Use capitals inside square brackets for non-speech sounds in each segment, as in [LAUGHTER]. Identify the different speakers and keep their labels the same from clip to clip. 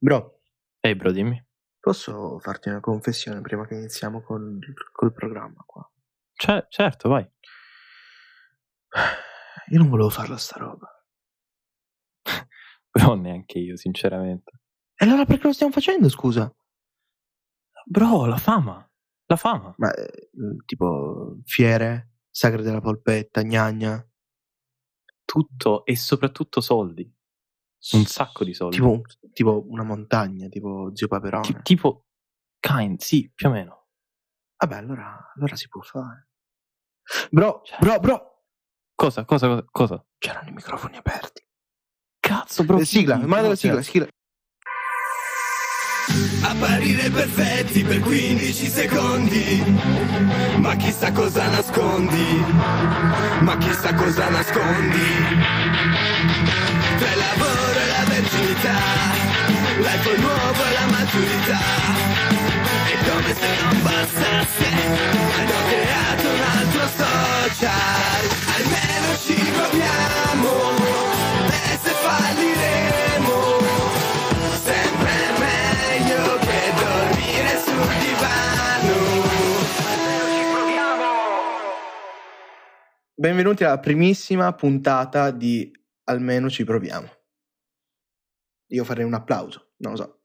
Speaker 1: Bro,
Speaker 2: Ehi bro, dimmi.
Speaker 1: posso farti una confessione prima che iniziamo col, col programma qua?
Speaker 2: Cioè, certo, vai.
Speaker 1: Io non volevo farla sta roba. [LAUGHS]
Speaker 2: Però neanche io, sinceramente.
Speaker 1: E allora perché lo stiamo facendo, scusa?
Speaker 2: Bro, la fama. La fama.
Speaker 1: Ma eh, tipo fiere, sagre della polpetta, gnagna.
Speaker 2: Tutto e soprattutto soldi. Un sacco di soldi.
Speaker 1: Tipo, tipo una montagna, tipo zio Paperone.
Speaker 2: Ti- tipo, kind, sì, più o meno.
Speaker 1: Vabbè, allora, allora si può fare. Bro,
Speaker 2: Cioè-
Speaker 1: bro, bro.
Speaker 2: Cosa, cosa, cosa? cosa?
Speaker 1: C'erano i microfoni aperti.
Speaker 2: Cazzo, bro.
Speaker 1: Eh, sigla,
Speaker 2: sì,
Speaker 1: manda la sigla, sigla.
Speaker 3: Apparire perfetti per 15 secondi Ma chissà cosa nascondi Ma chissà cosa nascondi Tra la verginità L'iPhone nuovo e la maturità E come se non bastasse Hanno creato un altro social Almeno ci proviamo E se falliremo Sempre meglio che dormire sul divano.
Speaker 1: Benvenuti alla primissima puntata di Almeno ci proviamo. Io farei un applauso, non lo so.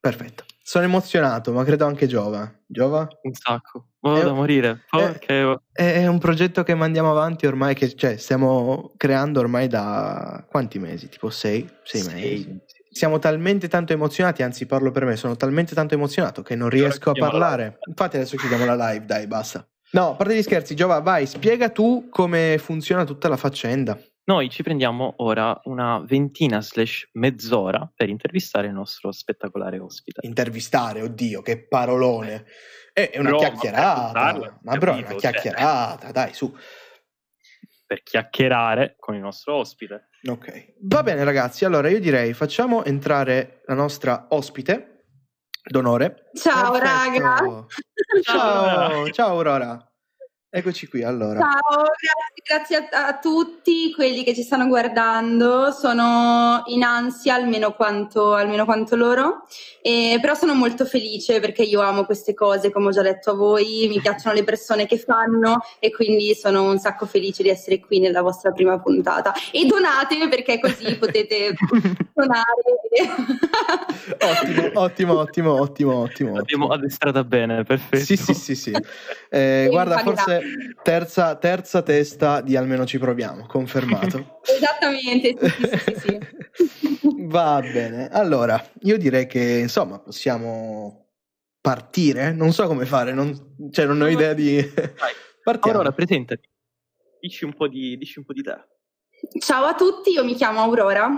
Speaker 1: Perfetto. Sono emozionato, ma credo anche Giova. Giova?
Speaker 2: Un sacco. Vado
Speaker 1: Eh,
Speaker 2: da morire. Perché...
Speaker 1: È un progetto che mandiamo avanti ormai, che cioè, stiamo creando ormai da quanti mesi? Tipo sei? Sei, mesi. Siamo talmente tanto emozionati, anzi parlo per me, sono talmente tanto emozionato che non riesco a parlare. Infatti adesso chiudiamo la live, dai, basta. No, a parte gli scherzi, Giova, vai, spiega tu come funziona tutta la faccenda.
Speaker 2: Noi ci prendiamo ora una ventina slash mezz'ora per intervistare il nostro spettacolare ospite.
Speaker 1: Intervistare, oddio, che parolone. È è una
Speaker 2: Bro, ma
Speaker 1: chiacchierata.
Speaker 2: parlarla,
Speaker 1: Ma bro, è una
Speaker 2: cioè.
Speaker 1: chiacchierata, dai, su.
Speaker 2: Per chiacchierare con il nostro ospite.
Speaker 1: Ok. Va bene, ragazzi. Allora io direi facciamo entrare la nostra ospite d'onore.
Speaker 4: Ciao
Speaker 1: Perfetto.
Speaker 4: raga.
Speaker 1: Ciao, ciao Aurora. Eccoci qui allora.
Speaker 4: Ciao, grazie, grazie a, a tutti quelli che ci stanno guardando. Sono in ansia almeno quanto, almeno quanto loro, e, però sono molto felice perché io amo queste cose, come ho già detto a voi, mi piacciono le persone che fanno e quindi sono un sacco felice di essere qui nella vostra prima puntata. E donate perché così [LAUGHS] potete donare. [LAUGHS]
Speaker 1: ottimo, ottimo, ottimo, ottimo, ottimo.
Speaker 2: L'abbiamo
Speaker 1: ottimo.
Speaker 2: addestrata bene, perfetto.
Speaker 1: Sì, sì, sì, sì. Eh, guarda, forse terza, terza testa di almeno ci proviamo, confermato. [LAUGHS]
Speaker 4: Esattamente, sì, sì, sì. [LAUGHS]
Speaker 1: Va bene. Allora, io direi che insomma possiamo partire. Non so come fare, non, cioè, non ho idea di. [LAUGHS] Partiamo.
Speaker 2: Aurora, presentati. Dici un po' di, dici un po' di te.
Speaker 4: Ciao a tutti, io mi chiamo Aurora,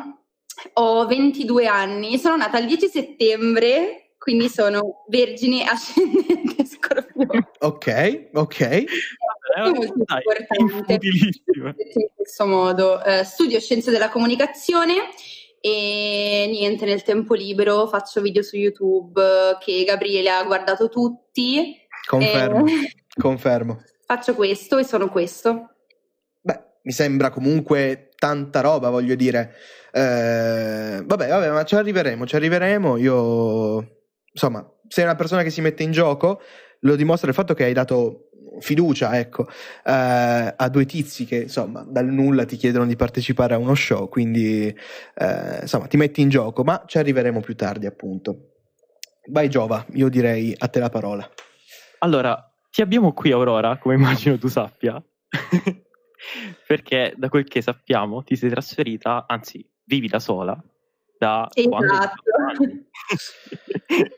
Speaker 4: ho 22 anni, sono nata il 10 settembre, quindi sono vergine ascendente scorpione.
Speaker 1: Ok, ok.
Speaker 4: È molto
Speaker 2: dai,
Speaker 4: importante. In questo modo eh, studio scienze della comunicazione e niente, nel tempo libero faccio video su YouTube che Gabriele ha guardato tutti.
Speaker 1: Confermo.
Speaker 4: Eh,
Speaker 1: Confermo.
Speaker 4: faccio questo e sono questo.
Speaker 1: Beh, mi sembra comunque tanta roba, voglio dire. Eh, vabbè, vabbè, ma ci arriveremo, ci arriveremo. Io, insomma, sei una persona che si mette in gioco, lo dimostra il fatto che hai dato fiducia, ecco, eh, a due tizi che, insomma, dal nulla ti chiedono di partecipare a uno show, quindi, eh, insomma, ti metti in gioco, ma ci arriveremo più tardi, appunto. Vai Giova, io direi a te la parola.
Speaker 2: Allora, ti abbiamo qui Aurora, come [LAUGHS] immagino tu sappia, [LAUGHS] perché da quel che sappiamo ti sei trasferita, anzi vivi da sola, da quando
Speaker 4: Esatto.
Speaker 2: 18 [LAUGHS]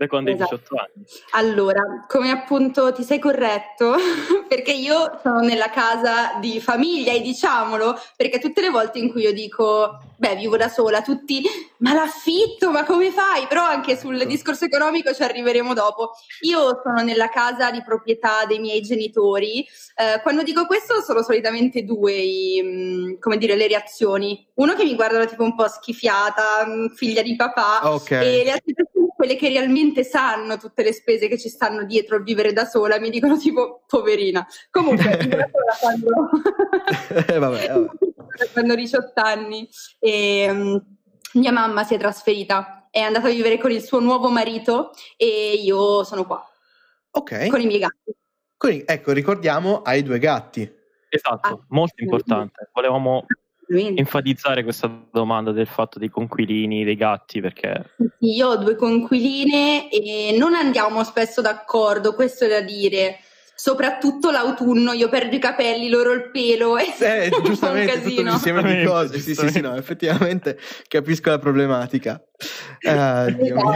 Speaker 2: da quando hai
Speaker 4: Esatto.
Speaker 2: 18 anni.
Speaker 4: Allora, come appunto ti sei corretto, [LAUGHS] perché io sono nella casa di famiglia e diciamolo, perché tutte le volte in cui io dico, beh, vivo da sola, tutti, ma l'affitto, ma come fai? Però anche sul discorso economico ci arriveremo dopo. Io sono nella casa di proprietà dei miei genitori. Eh, quando dico questo sono solitamente due, i, mm, come dire, le reazioni. Uno che mi guardano tipo un po' schifiata, mm, figlia di papà,
Speaker 1: Ok.
Speaker 4: e le altre persone, quelle che realmente sanno tutte le spese che ci stanno dietro il vivere da sola, mi dicono tipo poverina. Comunque, [LAUGHS] vivo da sola quando...
Speaker 1: Eh, vabbè, [LAUGHS] vabbè.
Speaker 4: quando ho 18 anni e mm, mia mamma si è trasferita, è andata a vivere con il suo nuovo marito e io sono qua
Speaker 1: Ok.
Speaker 4: con i miei gatti.
Speaker 1: Quindi, ecco, ricordiamo hai due gatti.
Speaker 2: Esatto,
Speaker 4: Ah.
Speaker 2: molto importante. Volevamo Enfatizzare questa domanda del fatto dei conquilini, dei gatti, perché
Speaker 4: Io ho due conquiline e non andiamo spesso d'accordo, questo è da dire. Soprattutto l'autunno, io perdo i capelli, loro il pelo e
Speaker 1: Eh, [LAUGHS]
Speaker 4: è un
Speaker 1: giustamente, tutto
Speaker 4: casino.
Speaker 1: un insieme di
Speaker 2: Giustamente,
Speaker 1: cose. Sì, sì, sì, no,
Speaker 2: giustamente.
Speaker 1: effettivamente capisco la problematica. Ah, Dio mio.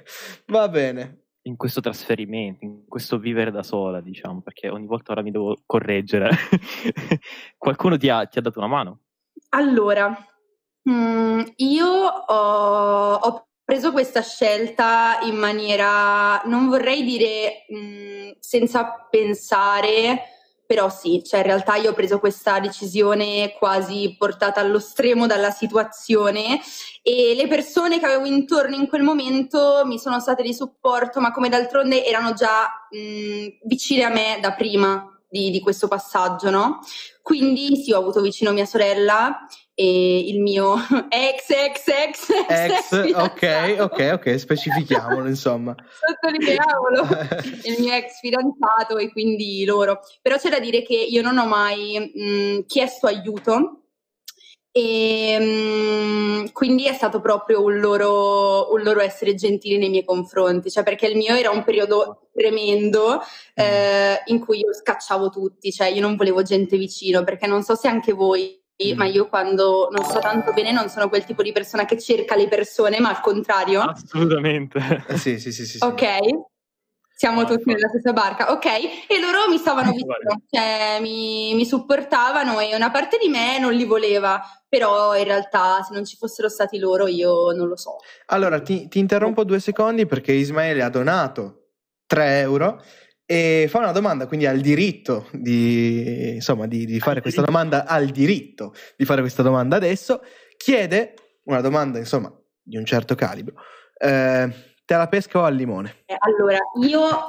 Speaker 1: [LAUGHS] Va bene.
Speaker 2: in questo trasferimento, in questo vivere da sola, diciamo, perché ogni volta ora mi devo correggere. [LAUGHS] Qualcuno ti ha, ti ha dato una mano?
Speaker 4: Allora, mm, io ho, ho preso questa scelta in maniera, non vorrei dire mm, senza pensare, però sì, cioè in realtà io ho preso questa decisione quasi portata allo stremo dalla situazione e le persone che avevo intorno in quel momento mi sono state di supporto, ma come d'altronde erano già mm, vicine a me da prima di, di questo passaggio, no? Quindi sì, ho avuto vicino mia sorella e il mio [LAUGHS] ex ex ex
Speaker 1: Ex, ok,
Speaker 4: fidanzato.
Speaker 1: ok, ok, specifichiamolo, insomma.
Speaker 4: Sottolineiamolo [LAUGHS] il mio ex fidanzato e quindi loro. Però c'è da dire che io non ho mai mh, chiesto aiuto e quindi è stato proprio un loro, un loro essere gentili nei miei confronti, cioè perché il mio era un periodo tremendo eh, in cui io scacciavo tutti, cioè io non volevo gente vicino perché non so se anche voi
Speaker 1: Mm.
Speaker 4: ma io quando non sto tanto bene non sono quel tipo di persona che cerca le persone, ma al contrario.
Speaker 2: Assolutamente.
Speaker 1: Eh, Sì, sì, sì, sì. sì.
Speaker 4: Ok, siamo tutti nella stessa barca, ok? E loro mi stavano vicino,
Speaker 2: Guarda.
Speaker 4: cioè mi, mi supportavano e una parte di me non li voleva, però in realtà se non ci fossero stati loro io non lo so.
Speaker 1: Allora, ti, ti interrompo due secondi perché Ismaele ha donato 3 euro e fa una domanda, quindi ha il diritto di, insomma, di, di fare questa domanda, ha il diritto di fare questa domanda adesso, chiede una domanda, insomma, di un certo calibro. Eh, te la pesca o al limone?
Speaker 4: Eh, Allora, io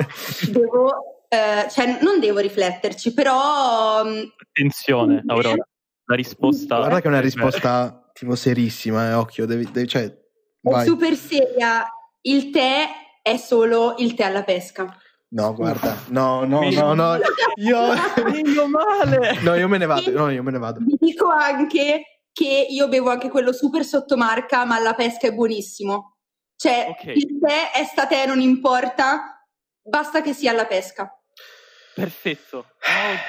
Speaker 4: devo, eh, cioè non devo rifletterci, però mm,
Speaker 2: Attenzione, Aurora. La risposta...
Speaker 1: Guarda che è una risposta tipo serissima, eh, occhio, devi, devi- cioè,
Speaker 4: è
Speaker 1: vai.
Speaker 4: super seria, il tè è solo il tè alla pesca.
Speaker 1: No, guarda, no, no, no, no, io... [LAUGHS]
Speaker 2: Io male!
Speaker 1: No, io me ne vado, no, io me ne vado.
Speaker 4: Vi dico anche che io bevo anche quello super sottomarca, ma alla pesca è buonissimo. Cioè,
Speaker 2: Ok.
Speaker 4: il tè è sta tè, non importa, basta che sia alla pesca.
Speaker 2: Perfetto.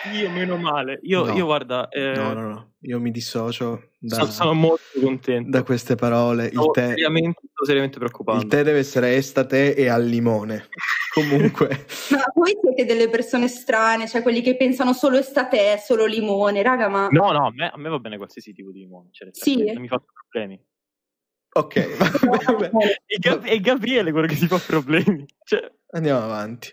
Speaker 2: Oddio, meno male. Io,
Speaker 1: No.
Speaker 2: io guarda, eh,
Speaker 1: No, no, no, io mi dissocio da,
Speaker 2: so- sono molto contento.
Speaker 1: da queste parole. Il
Speaker 2: Stavo
Speaker 1: tè,
Speaker 2: seriamente, sto seriamente preoccupando.
Speaker 1: il tè deve essere estate e al limone. [LAUGHS] Comunque,
Speaker 4: Ma voi siete delle persone strane, cioè quelli che pensano solo estate, solo limone, raga, ma...
Speaker 2: No, no, a me, a me va bene qualsiasi tipo di limone. Cioè,
Speaker 4: Sì?
Speaker 2: Non mi fa problemi.
Speaker 1: Ok, [LAUGHS] vabbè,
Speaker 2: E, Gab- e Gabriele quello che si fa problemi. Cioè,
Speaker 1: andiamo avanti.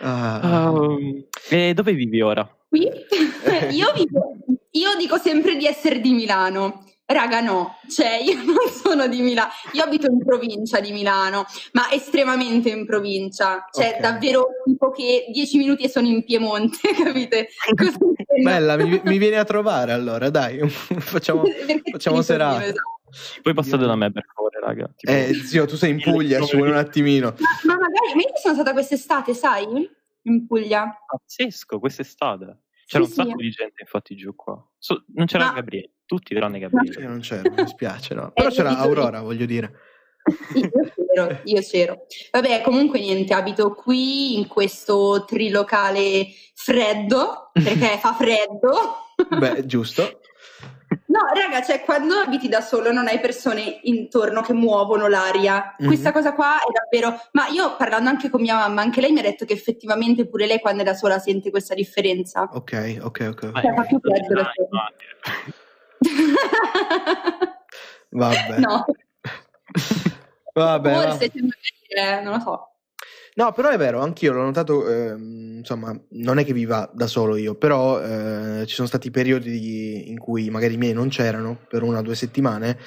Speaker 1: Ah,
Speaker 2: um, e dove vivi ora?
Speaker 4: Qui [LAUGHS] io, vivo, io dico sempre di essere di Milano. Raga, no, cioè io [LAUGHS] non sono di Milano, io abito in provincia di Milano, ma estremamente in provincia, cioè
Speaker 1: Ok.
Speaker 4: davvero tipo che dieci minuti e sono in Piemonte, capite? Così.
Speaker 1: Bella, mi, mi vieni a trovare allora, dai, facciamo, facciamo serata.
Speaker 4: esatto.
Speaker 2: Poi passate da me, per favore, raga. Tipo-
Speaker 1: Eh, zio, tu sei in Puglia, ci vuole un attimino.
Speaker 4: Ma, ma magari, ma io sono stata quest'estate, sai? In Puglia.
Speaker 2: Pazzesco, quest'estate. C'era
Speaker 4: Sì,
Speaker 2: un sacco
Speaker 4: sì.
Speaker 2: di gente, infatti, giù qua. So- non c'era
Speaker 4: Ma-
Speaker 2: Gabriele, tutti tranne
Speaker 1: Io
Speaker 2: Gabriele.
Speaker 1: non c'ero, mi spiace, no. Però
Speaker 4: Eh,
Speaker 1: c'era Aurora, voglio dire.
Speaker 4: Io c'ero, io c'ero. Vabbè, comunque niente, abito qui in questo trilocale freddo, perché fa freddo.
Speaker 1: Beh, giusto.
Speaker 4: No, raga, cioè quando abiti da solo non hai persone intorno che muovono l'aria.
Speaker 1: Mhm.
Speaker 4: Questa cosa qua è davvero... Ma io parlando anche con mia mamma, anche lei mi ha detto che effettivamente pure lei quando è da sola sente questa differenza.
Speaker 1: Ok, ok, ok.
Speaker 4: Cioè, fa più freddo da
Speaker 2: ma-
Speaker 1: Vabbè. [LAUGHS]
Speaker 4: no,
Speaker 1: Vabbè, va.
Speaker 4: forse c'è magari, eh, non lo so.
Speaker 1: No, però è vero, anch'io l'ho notato, ehm, insomma, non è che viva da solo io, però eh, ci sono stati periodi di- in cui magari i miei non c'erano per una o due settimane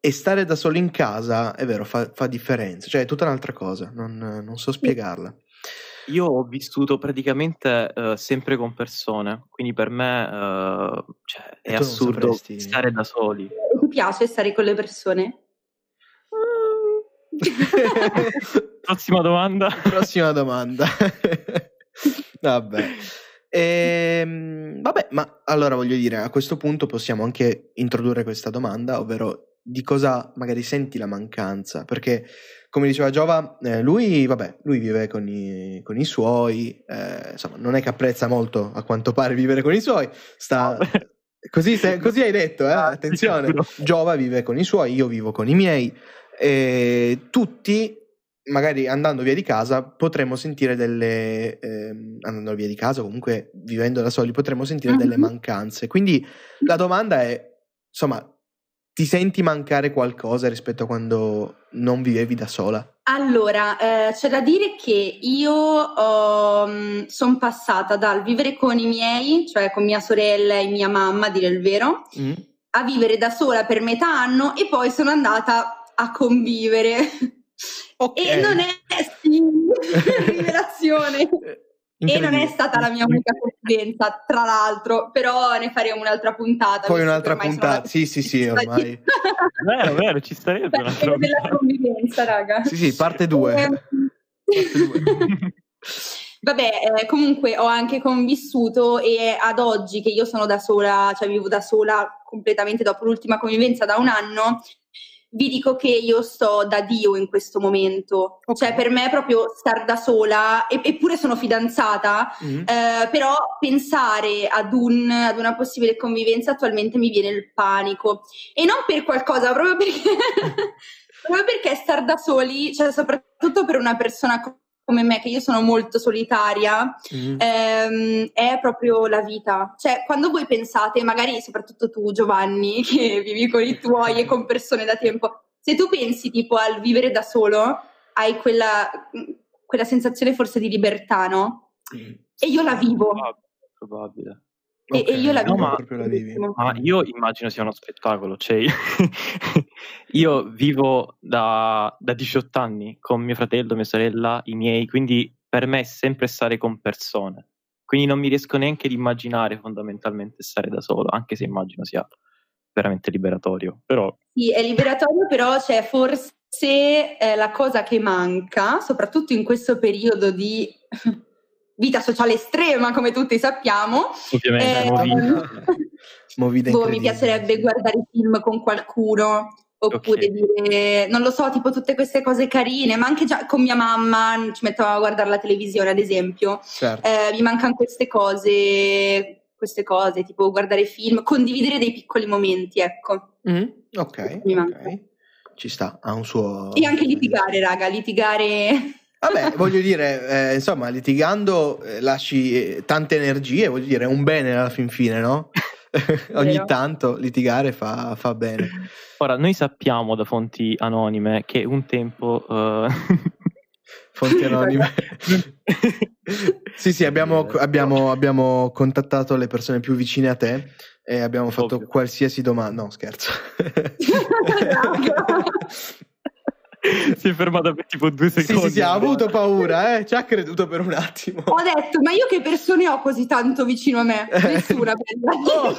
Speaker 1: e stare da solo in casa, è vero, fa, fa differenza, cioè è tutta un'altra cosa, non, non so spiegarla.
Speaker 2: Io ho vissuto praticamente eh, sempre con persone, quindi per me eh, cioè, è assurdo
Speaker 1: sapresti-
Speaker 2: stare da soli.
Speaker 4: Ti piace stare con le persone? [LAUGHS]
Speaker 2: Prossima domanda.
Speaker 1: Prossima domanda. [LAUGHS] Vabbè. Ehm, vabbè, ma allora voglio dire, a questo punto possiamo anche introdurre questa domanda, ovvero di cosa magari senti la mancanza? Perché, come diceva Giova, eh, lui, vabbè, lui vive con i, con i suoi, eh, insomma, non è che apprezza molto, a quanto pare, vivere con i suoi, sta... Così, se- così hai detto, eh?
Speaker 2: Ah,
Speaker 1: attenzione. Giova vive con i suoi, io vivo con i miei, e tutti magari andando via di casa potremmo sentire delle ehm, andando via di casa comunque vivendo da soli potremmo sentire delle
Speaker 4: Mhm.
Speaker 1: mancanze quindi la domanda è insomma ti senti mancare qualcosa rispetto a quando non vivevi da sola
Speaker 4: Allora, eh, c'è da dire che io sono passata dal vivere con i miei, cioè con mia sorella e mia mamma, a dire il vero,
Speaker 1: Mm?
Speaker 4: a vivere da sola per metà anno e poi sono andata a convivere.
Speaker 1: Ok.
Speaker 4: E non è sì, [LAUGHS] rivelazione. E non è stata la mia unica convivenza, tra l'altro, però ne faremo un'altra puntata.
Speaker 1: poi un'altra puntata sì sì sì [LAUGHS] ormai
Speaker 2: Vero, vero, ci starebbe una
Speaker 4: della convivenza, raga.
Speaker 1: sì sì parte 2
Speaker 4: Ehm, [LAUGHS] Vabbè, eh, comunque ho anche convissuto e ad oggi che io sono da sola, cioè vivo da sola completamente dopo l'ultima convivenza da un anno, vi dico che io sto da Dio in questo momento.
Speaker 1: Ok.
Speaker 4: Cioè per me è proprio star da sola, e- eppure sono fidanzata,
Speaker 1: Mm?
Speaker 4: eh, però pensare ad, un- ad una possibile convivenza attualmente mi viene il panico. E non per qualcosa, proprio perché, [LAUGHS] proprio perché star da soli, cioè soprattutto per una persona come me, che io sono molto solitaria,
Speaker 1: Mm?
Speaker 4: ehm, è proprio la vita. Cioè, quando voi pensate, magari soprattutto tu, Giovanni, [LAUGHS] che vivi con i tuoi e con persone da tempo, se tu pensi tipo al vivere da solo, hai quella, quella sensazione forse di libertà, no?
Speaker 1: Mm.
Speaker 4: E io la vivo.
Speaker 2: Probabile, probabile.
Speaker 4: E, e io la
Speaker 1: Ok,
Speaker 2: No,
Speaker 4: vivo.
Speaker 2: ma-
Speaker 1: proprio la vivi
Speaker 2: Ma io immagino sia uno spettacolo, cioè [LAUGHS] io vivo da, da 18 anni con mio fratello, mia sorella, i miei, quindi per me è sempre stare con persone. Quindi non mi riesco neanche ad immaginare fondamentalmente stare da solo, anche se immagino sia veramente liberatorio. Però
Speaker 4: Sì, è liberatorio, però c'è forse eh, la cosa che manca, soprattutto in questo periodo di vita sociale estrema, come tutti sappiamo.
Speaker 2: ovviamente
Speaker 4: eh,
Speaker 2: nuovi- [LAUGHS]
Speaker 1: Movida
Speaker 4: boh, mi piacerebbe guardare film con qualcuno. Oppure
Speaker 2: Ok.
Speaker 4: dire, non lo so, tipo tutte queste cose carine, ma anche già con mia mamma ci mettevamo a guardare la televisione, ad esempio.
Speaker 1: Certo.
Speaker 4: Eh, mi mancano queste cose, queste cose, tipo guardare film, condividere dei piccoli momenti, ecco.
Speaker 1: Mm, ok,
Speaker 4: Mi manca.
Speaker 1: ok. Ci sta, ha un suo...
Speaker 4: E anche litigare, raga, litigare.
Speaker 1: Vabbè, [LAUGHS] voglio dire, eh, insomma, litigando eh, lasci eh, tante energie, voglio dire, è un bene alla fin fine, no? [LAUGHS] Ogni tanto litigare fa, fa bene.
Speaker 2: Ora, noi sappiamo da fonti anonime che un tempo... eh,
Speaker 1: Fonti [LAUGHS] anonime. sì, sì, abbiamo, abbiamo- abbiamo contattato le persone più vicine a te e abbiamo fatto
Speaker 2: Ovvio.
Speaker 1: qualsiasi domanda. No, scherzo. [LAUGHS]
Speaker 2: si è fermata per tipo due
Speaker 1: sì,
Speaker 2: secondi.
Speaker 1: sì, sì, ha avuto paura, eh? ci ha creduto per un attimo.
Speaker 4: Ho detto, ma io che persone ho così tanto vicino a me? Nessuna [LAUGHS]
Speaker 1: Oh.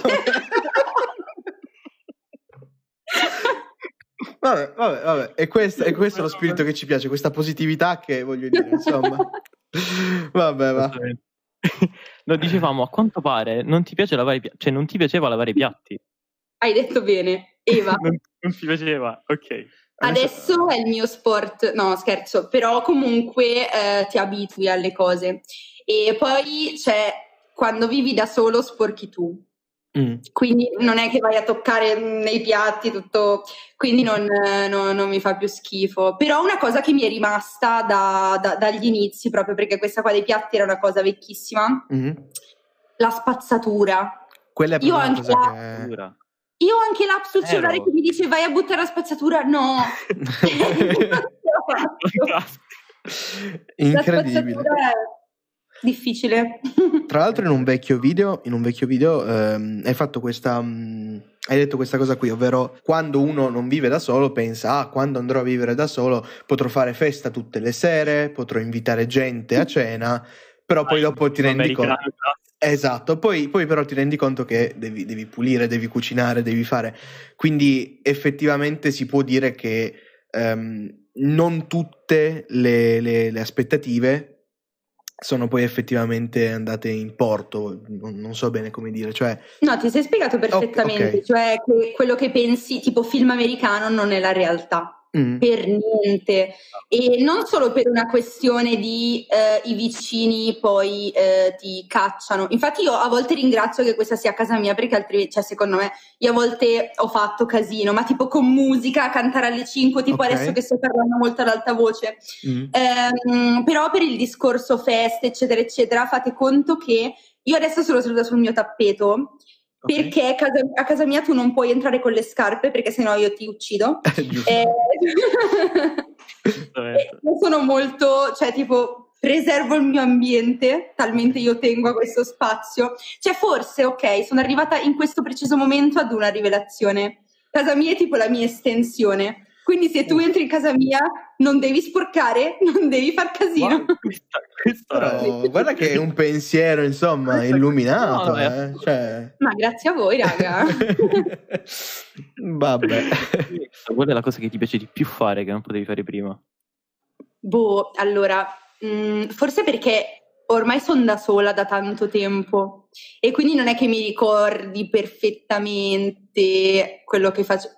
Speaker 1: Vabbè, vabbè, vabbè. E questo, e questo è lo spirito che ci piace, questa positività che voglio dire, insomma. Vabbè, va.
Speaker 2: No, dicevamo, a quanto pare non ti piace lavare i piatti, cioè non ti piaceva lavare i piatti.
Speaker 4: Hai detto bene, Eva. [LAUGHS]
Speaker 2: Non, non ti piaceva, ok.
Speaker 4: Adesso è il mio sport, no scherzo, però comunque eh, ti abitui alle cose. E poi c'è, quando vivi da solo sporchi tu,
Speaker 1: Mm.
Speaker 4: quindi non è che vai a toccare nei piatti tutto, quindi non, eh, no- non mi fa più schifo. Però una cosa che mi è rimasta da- da- dagli inizi, proprio perché questa qua dei piatti era una cosa vecchissima,
Speaker 1: Mhm.
Speaker 4: la spazzatura.
Speaker 1: Quella è
Speaker 4: Io
Speaker 1: proprio una
Speaker 4: anche
Speaker 1: cosa
Speaker 4: la-
Speaker 1: che...
Speaker 4: Io ho anche l'app sul
Speaker 2: Vero.
Speaker 4: cellulare che mi dice vai a buttare la spazzatura, no. [LAUGHS] [LAUGHS]
Speaker 1: Incredibile.
Speaker 4: spazzatura è- difficile.
Speaker 1: Tra l'altro in un vecchio video, in un vecchio video ehm, hai fatto questa mh, hai detto questa cosa qui, ovvero quando uno non vive da solo pensa "Ah, quando andrò a vivere da solo potrò fare festa tutte le sere, potrò invitare gente a [LAUGHS] cena", però poi dopo ti rendi conto. Esatto, poi, poi però ti rendi conto che devi, devi pulire, devi cucinare, devi fare. Quindi effettivamente si può dire che ehm, non tutte le, le- le aspettative sono poi effettivamente andate in porto, non, non so bene come dire, cioè
Speaker 4: No, ti sei spiegato perfettamente,
Speaker 1: ok.
Speaker 4: cioè che quello che pensi tipo film americano non è la realtà.
Speaker 1: Mm,
Speaker 4: Per niente, e non solo per una questione di eh, i vicini poi eh, ti cacciano. Infatti, io a volte ringrazio che questa sia casa mia perché altrimenti, cioè, secondo me, io a volte ho fatto casino, ma tipo con musica, cantare alle 5, tipo
Speaker 1: Ok.
Speaker 4: adesso che sto parlando molto ad alta voce.
Speaker 1: mm,
Speaker 4: Ehm, però per il discorso feste, eccetera, eccetera, fate conto che io adesso sono seduta sul mio tappeto perché casa- a casa mia tu non puoi entrare con le scarpe perché sennò io ti uccido. [LAUGHS] Eh,
Speaker 2: Giustamente. [LAUGHS]
Speaker 4: io sono molto, cioè tipo preservo il mio ambiente, talmente io tengo a questo spazio. Cioè forse, ok, sono arrivata in questo preciso momento ad una rivelazione. Casa mia è tipo la mia estensione. Quindi se tu entri in casa mia non devi sporcare, [LAUGHS] non devi far casino.
Speaker 2: Ma questa, questa
Speaker 1: Però guarda che è un pensiero, insomma,
Speaker 2: Questa-
Speaker 1: illuminato,
Speaker 2: no,
Speaker 1: eh, cioè...
Speaker 4: Ma grazie a voi, raga. [LAUGHS]
Speaker 1: Vabbè.
Speaker 2: Qual è la cosa che ti piace di più fare che non potevi fare prima?
Speaker 4: Boh, allora, mh, forse perché ormai sono da sola da tanto tempo e quindi non è che mi ricordi perfettamente quello che faccio.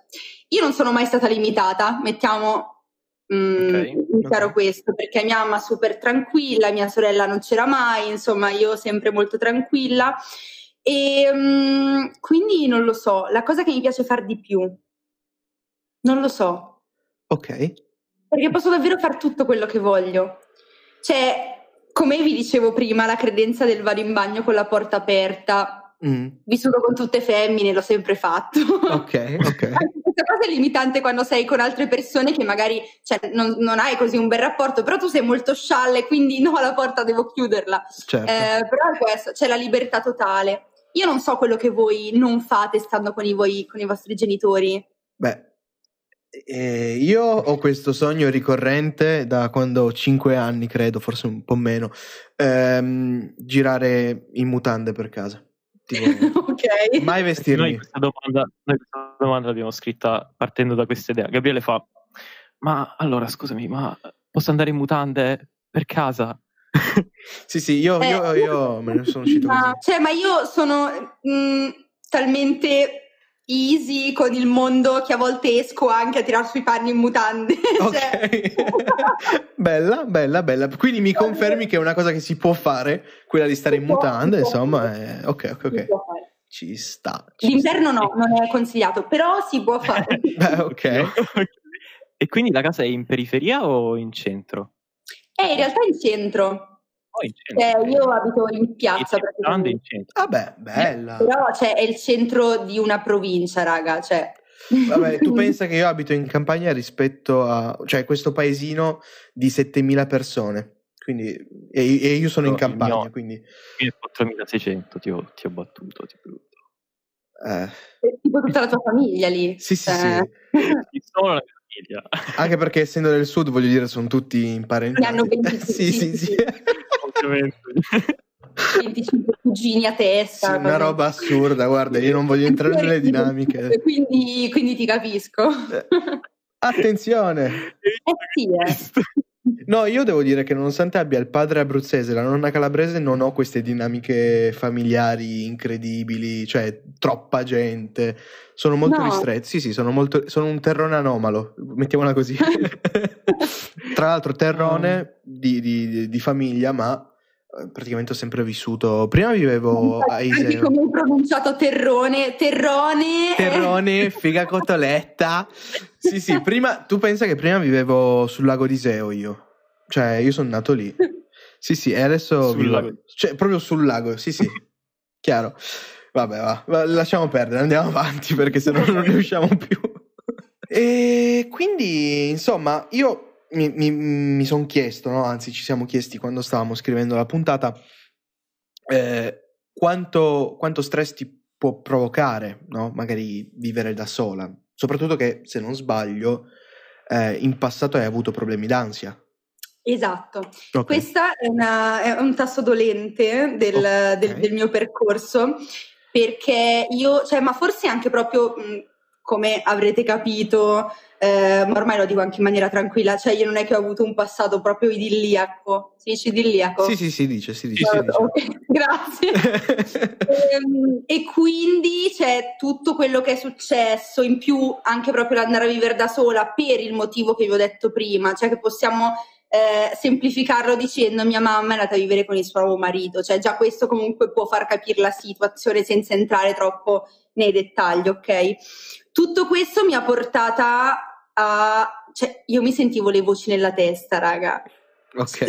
Speaker 4: Io non sono mai stata limitata, mettiamo mh,
Speaker 2: Ok,
Speaker 4: in chiaro
Speaker 1: ok.
Speaker 4: questo, perché mia mamma super tranquilla, mia sorella non c'era mai, insomma, io sempre molto tranquilla. E mh, quindi non lo so, la cosa che mi piace fare di più, non lo so.
Speaker 1: Ok.
Speaker 4: Perché posso davvero fare tutto quello che voglio. Cioè, come vi dicevo prima, la credenza del vado in bagno con la porta aperta.
Speaker 1: Mm,
Speaker 4: Vissuto con tutte femmine, l'ho sempre fatto.
Speaker 1: Ok, ok. [LAUGHS]
Speaker 4: Questa cosa è limitante quando sei con altre persone che magari cioè, non, non hai così un bel rapporto, però tu sei molto scialle, quindi no, la porta devo chiuderla.
Speaker 1: Certo.
Speaker 4: Eh, però è questo, c'è la libertà totale. Io non so quello che voi non fate stando con i, voi- con i vostri genitori.
Speaker 1: Beh, eh, io ho questo sogno ricorrente da quando ho 5 anni, credo, forse un po' meno, ehm, girare in mutande per casa. Tipo, [LAUGHS]
Speaker 4: ok.
Speaker 1: mai
Speaker 2: Noi
Speaker 1: vestirmi.
Speaker 2: questa domanda, noi questa domanda l'abbiamo scritta partendo da questa idea. Gabriele fa: Ma allora scusami, ma posso andare in mutande per casa? [LAUGHS]
Speaker 1: Sì, sì, io,
Speaker 4: Eh,
Speaker 1: io, io me ne sono uscito
Speaker 4: ma, cioè, ma io sono mh, talmente easy con il mondo che a volte esco anche a tirar sui panni in mutande. [LAUGHS] Cioè-
Speaker 1: Ok, [LAUGHS] bella, bella, bella. Quindi mi confermi che è una cosa che si può fare, quella di stare in
Speaker 4: Si può,
Speaker 1: mutande, insomma, è... ok, ok, ok. Ci sta. ci
Speaker 4: D'inverno
Speaker 1: sta.
Speaker 4: no, non è consigliato, però si può [LAUGHS] fare.
Speaker 1: Beh, ok.
Speaker 2: e quindi la casa è in periferia o in centro?
Speaker 4: Eh, in realtà in centro.
Speaker 2: Oh, in.
Speaker 4: Cioè, io abito in piazza
Speaker 2: Sì, sì, grande in
Speaker 4: praticamente.
Speaker 2: centro.
Speaker 1: Vabbè, bella.
Speaker 4: Però cioè, è il centro di una provincia, raga. Cioè.
Speaker 1: Vabbè, tu [LAUGHS] pensa che io abito in campagna rispetto a... cioè questo paesino di 7000 persone. Quindi, e, e io sono in
Speaker 2: Il mio-
Speaker 1: campagna, quindi...
Speaker 2: Io 4600 ti ho, ti ho battuto. Ti ho battuto.
Speaker 1: eh,
Speaker 4: È tipo tutta la tua famiglia lì.
Speaker 1: sì, sì,
Speaker 4: Cioè, [LAUGHS]
Speaker 2: Ci sono la mia famiglia.
Speaker 1: Anche perché essendo del sud, voglio dire, sono tutti imparentati.
Speaker 4: Ne hanno 25, [LAUGHS]
Speaker 1: sì, sì, sì.
Speaker 2: Ovviamente.
Speaker 4: 25 cugini a
Speaker 1: Sì,
Speaker 4: testa.
Speaker 1: una roba assurda, guarda, io non voglio entrare nelle dinamiche. [LAUGHS]
Speaker 4: Quindi, quindi ti capisco.
Speaker 1: Eh, Attenzione!
Speaker 4: Eh sì, eh.
Speaker 1: No, io devo dire che nonostante abbia il padre abruzzese e la nonna calabrese, non ho queste dinamiche familiari incredibili, cioè troppa gente. Sono molto
Speaker 4: No.
Speaker 1: ristretti. Sì, sì, sono, molto, sono un terrone anomalo, mettiamola così. [LAUGHS] Tra l'altro, terrone di, di- di famiglia, ma praticamente ho sempre vissuto. Prima vivevo a
Speaker 4: Anche
Speaker 1: Iseo.
Speaker 4: come hai pronunciato terrone, terrone.
Speaker 1: Terrone, figa cotoletta. Sì, sì, prima tu pensa che prima vivevo sul lago di Iseo io. Cioè, io sono nato lì. Sì, sì, e adesso
Speaker 2: Sul
Speaker 1: vivo-
Speaker 2: lago.
Speaker 1: cioè proprio sul lago, sì, sì. [LAUGHS] Chiaro. Vabbè, va, va, lasciamo perdere, andiamo avanti perché sennò non ne usciamo più. [LAUGHS] E quindi, insomma, io mi, mi, mi sono chiesto, no? anzi ci siamo chiesti quando stavamo scrivendo la puntata, eh, quanto, quanto stress ti può provocare, no? magari vivere da sola, soprattutto che se non sbaglio eh, in passato hai avuto problemi d'ansia.
Speaker 4: Esatto,
Speaker 1: Ok.
Speaker 4: questo è, è un tasto dolente del,
Speaker 1: Ok.
Speaker 4: del- del mio percorso perché io, cioè, ma forse anche proprio mh, come avrete capito, eh, ma ormai lo dico anche in maniera tranquilla, cioè io non è che ho avuto un passato proprio idilliaco, si dice idilliaco?
Speaker 1: Sì, sì, si dice, si dice.
Speaker 2: Sì,
Speaker 1: si
Speaker 2: sì.
Speaker 1: dice.
Speaker 4: Ok, [LAUGHS] grazie. Ehm, e quindi c'è tutto quello che è successo, in più anche proprio l'andare a vivere da sola per il motivo che vi ho detto prima, cioè che possiamo eh, semplificarlo dicendo mia mamma è andata a vivere con il suo nuovo marito, cioè già questo comunque può far capire la situazione senza entrare troppo nei dettagli, ok? Tutto questo mi ha portata a... cioè io mi sentivo le voci nella testa, raga.
Speaker 1: ok.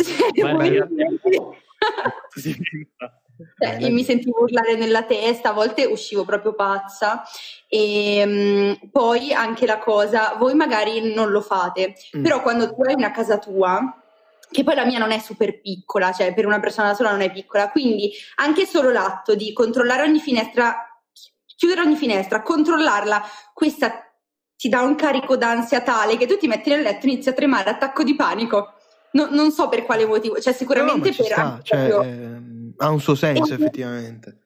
Speaker 1: [LAUGHS]
Speaker 4: Cioè. [LAUGHS] [LAUGHS] cioè,
Speaker 1: Bene.
Speaker 4: io mi sentivo urlare nella testa, a volte uscivo proprio pazza. E mm, poi anche la cosa, voi magari non lo fate,
Speaker 1: Mm.
Speaker 4: però quando tu hai una casa tua, che poi la mia non è super piccola, cioè per una persona sola non è piccola, quindi anche solo l'atto di controllare ogni finestra, chiudere ogni finestra, controllarla, questa ti dà un carico d'ansia tale che tu ti metti nel letto e inizi a tremare, attacco di panico. No- non so per quale motivo, cioè
Speaker 1: No,
Speaker 4: sicuramente
Speaker 1: ci
Speaker 4: per
Speaker 1: sta,
Speaker 4: anche
Speaker 1: cioè,
Speaker 4: proprio-
Speaker 1: ehm, ha un suo senso
Speaker 4: E-
Speaker 1: effettivamente.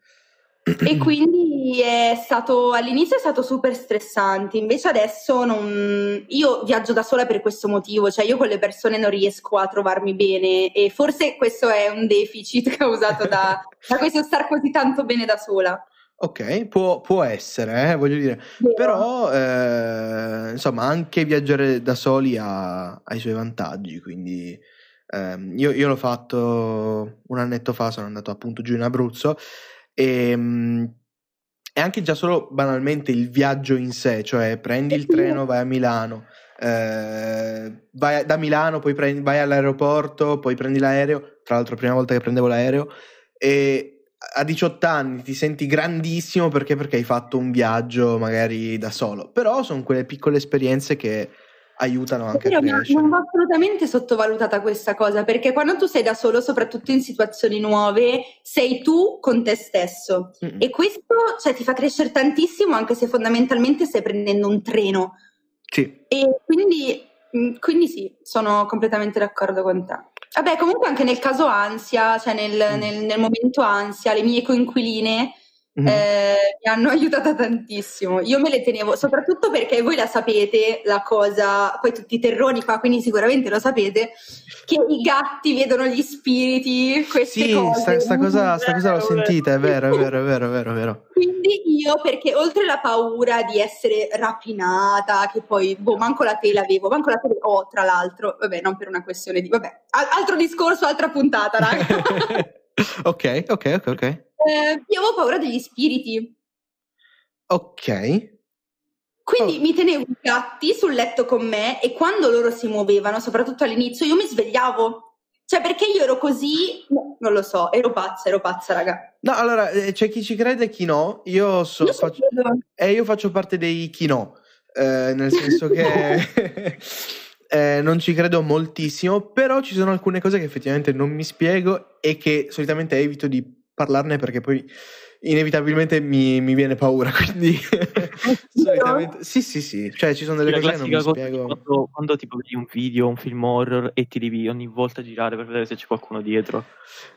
Speaker 4: e quindi è stato all'inizio è stato super stressante, invece adesso non, io viaggio da sola per questo motivo, cioè io con le persone non riesco a trovarmi bene e forse questo è un deficit [LAUGHS] causato da, da questo star così tanto bene da sola.
Speaker 1: Ok, può, può essere, eh, voglio dire,
Speaker 4: Vero?
Speaker 1: però eh, insomma anche viaggiare da soli ha, ha i suoi vantaggi, quindi ehm, io, io l'ho fatto un annetto fa, sono andato appunto giù in Abruzzo e, mm, e anche già solo banalmente il viaggio in sé, cioè prendi il treno, vai a Milano, eh, vai da Milano, poi prendi- vai all'aeroporto, poi prendi l'aereo, tra l'altro prima volta che prendevo l'aereo, e a 18 anni ti senti grandissimo perché, perché hai fatto un viaggio magari da solo, però sono quelle piccole esperienze che aiutano anche
Speaker 4: Però
Speaker 1: a crescere.
Speaker 4: non va assolutamente sottovalutata questa cosa, perché quando tu sei da solo, soprattutto in situazioni nuove, sei tu con te stesso.
Speaker 1: Mm.
Speaker 4: E questo cioè, ti fa crescere tantissimo, anche se fondamentalmente stai prendendo un treno.
Speaker 1: Sì,
Speaker 4: E quindi, mh, quindi sì, sono completamente d'accordo con te. Vabbè, comunque anche nel caso ansia, cioè nel,
Speaker 1: Mm.
Speaker 4: nel- nel momento ansia, le mie coinquiline
Speaker 1: Mhm.
Speaker 4: eh, mi hanno aiutata tantissimo. Io me le tenevo, soprattutto perché voi la sapete, la cosa, poi tutti i terroni qua, quindi sicuramente lo sapete, che i gatti vedono gli spiriti, queste
Speaker 1: sì,
Speaker 4: cose.
Speaker 1: sta, sta cosa, sta cosa l'ho sentita, è vero, è vero, è vero, è vero, è vero.
Speaker 4: Quindi io, perché oltre la paura di essere rapinata, che poi, boh, manco la tela avevo, manco la tela ho, tra l'altro, vabbè, non per una questione di, vabbè, al- altro discorso, altra puntata, raga. [LAUGHS]
Speaker 1: ok, ok, ok, ok.
Speaker 4: Eh, io avevo paura degli spiriti,
Speaker 1: Ok.
Speaker 4: quindi
Speaker 1: Oh.
Speaker 4: mi tenevo i gatti sul letto con me e quando loro si muovevano, soprattutto all'inizio, io mi svegliavo. Cioè, perché io ero così, no, non lo so, ero pazza, ero pazza, raga.
Speaker 1: No, allora, eh, c'è chi ci crede e chi no. Io, so-
Speaker 4: Io ci
Speaker 1: faccio,
Speaker 4: credo.
Speaker 1: eh, io faccio parte dei chi no, eh, nel senso che [LAUGHS] eh, non ci credo moltissimo, però ci sono alcune cose che effettivamente non mi spiego e che solitamente evito di parlarne perché poi inevitabilmente mi, mi viene paura, [LAUGHS] quindi solitamente... Sì, sì, sì, cioè ci sono delle
Speaker 2: la
Speaker 1: cose che non mi
Speaker 2: cosa
Speaker 1: spiego.
Speaker 2: quando, quando tipo vedi un video, un film horror e ti devi ogni volta girare per vedere se c'è qualcuno dietro.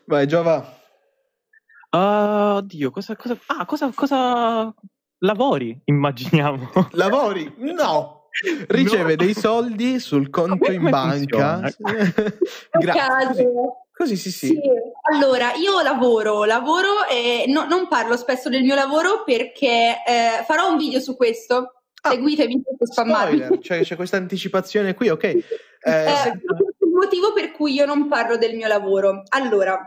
Speaker 1: Vai, Giova.
Speaker 2: Ah, oddio, cosa, cosa, ah, cosa, cosa lavori? [LAUGHS] Immaginiamo.
Speaker 1: Lavori? No! Riceve
Speaker 2: No.
Speaker 1: dei soldi sul [LAUGHS] conto in banca. Grazie. Così, sì, sì.
Speaker 4: Sì, allora io lavoro, lavoro e no- non parlo spesso del mio lavoro perché eh, farò un video su questo.
Speaker 1: Ah,
Speaker 4: Seguitemi per spammarmi.
Speaker 1: Cioè, c'è questa anticipazione qui, ok. Eh,
Speaker 4: Eh,
Speaker 1: se-
Speaker 4: il motivo per cui io non parlo del mio lavoro. Allora,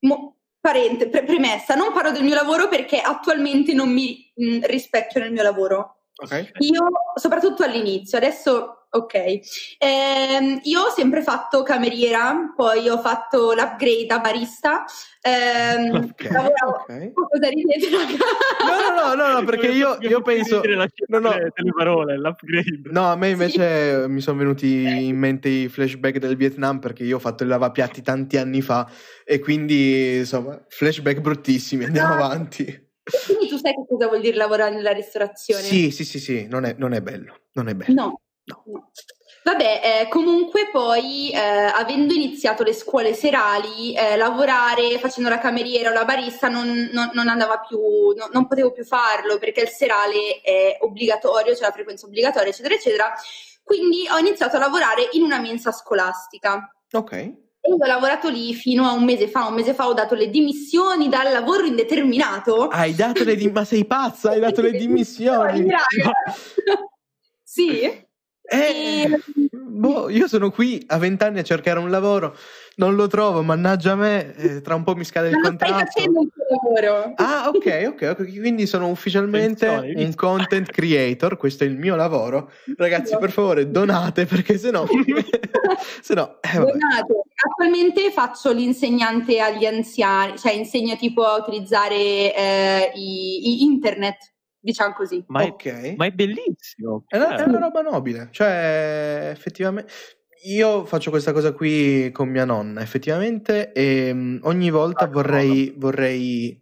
Speaker 4: mo- parente, pre- premessa, non parlo del mio lavoro perché attualmente non mi mh, rispecchio nel mio lavoro.
Speaker 1: ok.
Speaker 4: Io, soprattutto all'inizio, adesso Ok, Ehm, io ho sempre fatto cameriera, poi ho fatto l'upgrade a barista. Ehm, [LAUGHS]
Speaker 1: Ok,
Speaker 4: lavoravo-
Speaker 1: ok.
Speaker 4: Cosa ridete?
Speaker 1: No, no, no, no, no, perché io, io penso... No, no.
Speaker 2: delle parole, l'upgrade.
Speaker 1: No, a me invece mi sono venuti in mente i flashback del Vietnam perché io ho fatto il lavapiatti tanti anni fa e quindi insomma flashback bruttissimi, andiamo
Speaker 4: Ah.
Speaker 1: avanti.
Speaker 4: Quindi tu sai che cosa vuol dire lavorare nella ristorazione?
Speaker 1: Sì, sì, sì, sì, non è, non è bello, non è bello.
Speaker 4: No.
Speaker 1: No.
Speaker 4: Vabbè, eh, comunque poi, eh, avendo iniziato le scuole serali, eh, lavorare facendo la cameriera o la barista non, non- non andava più, no- non potevo più farlo perché il serale è obbligatorio, c'è la frequenza obbligatoria, eccetera, eccetera. Quindi ho iniziato a lavorare in una mensa scolastica.
Speaker 1: Ok.
Speaker 4: E ho lavorato lì fino a un mese fa. Un mese fa ho dato le dimissioni dal lavoro indeterminato.
Speaker 1: Hai dato le dimissioni, ma sei pazza, hai dato le dimissioni.
Speaker 4: sì.
Speaker 1: Eh, boh, io sono qui a vent'anni a cercare un lavoro, non lo trovo, mannaggia a me, eh, tra un po' mi scade il
Speaker 4: Ma non stai
Speaker 1: contratto.
Speaker 4: facendo il tuo lavoro.
Speaker 1: Ah, ok, ok, ok, quindi sono ufficialmente
Speaker 2: Attenzione,
Speaker 1: un content creator, questo è il mio lavoro. Ragazzi, per favore, donate perché sennò [LAUGHS] [LAUGHS] sennò eh.
Speaker 4: Donate. Attualmente faccio l'insegnante agli anziani, cioè insegno tipo a utilizzare eh, i, i internet, diciamo così.
Speaker 2: Ma è,
Speaker 1: Ok.
Speaker 2: ma è bellissimo.
Speaker 1: È una, è
Speaker 2: Cioè,
Speaker 1: una roba nobile, cioè effettivamente io faccio questa cosa qui con mia nonna, effettivamente, e mm, ogni volta
Speaker 2: Ah,
Speaker 1: vorrei, vorrei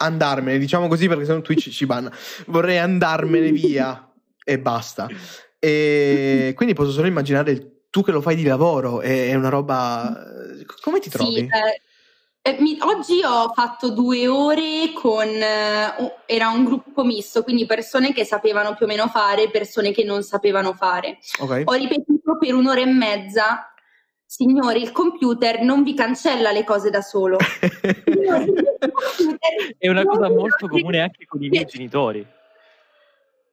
Speaker 1: andarmene, diciamo così perché sennò Twitch ci banna, vorrei andarmene via e basta. E quindi posso solo immaginare il- tu che lo fai di lavoro, è, è una roba... Come ti trovi?
Speaker 4: Sì, eh, eh, mi- oggi ho fatto due ore con, eh, era un gruppo misto, quindi persone che sapevano più o meno fare e persone che non sapevano fare.
Speaker 1: Ok.
Speaker 4: Ho ripetuto per un'ora e mezza, signori, il computer non vi cancella le cose da solo. Signori, [LAUGHS]
Speaker 2: È una cosa molto comune anche con i miei genitori.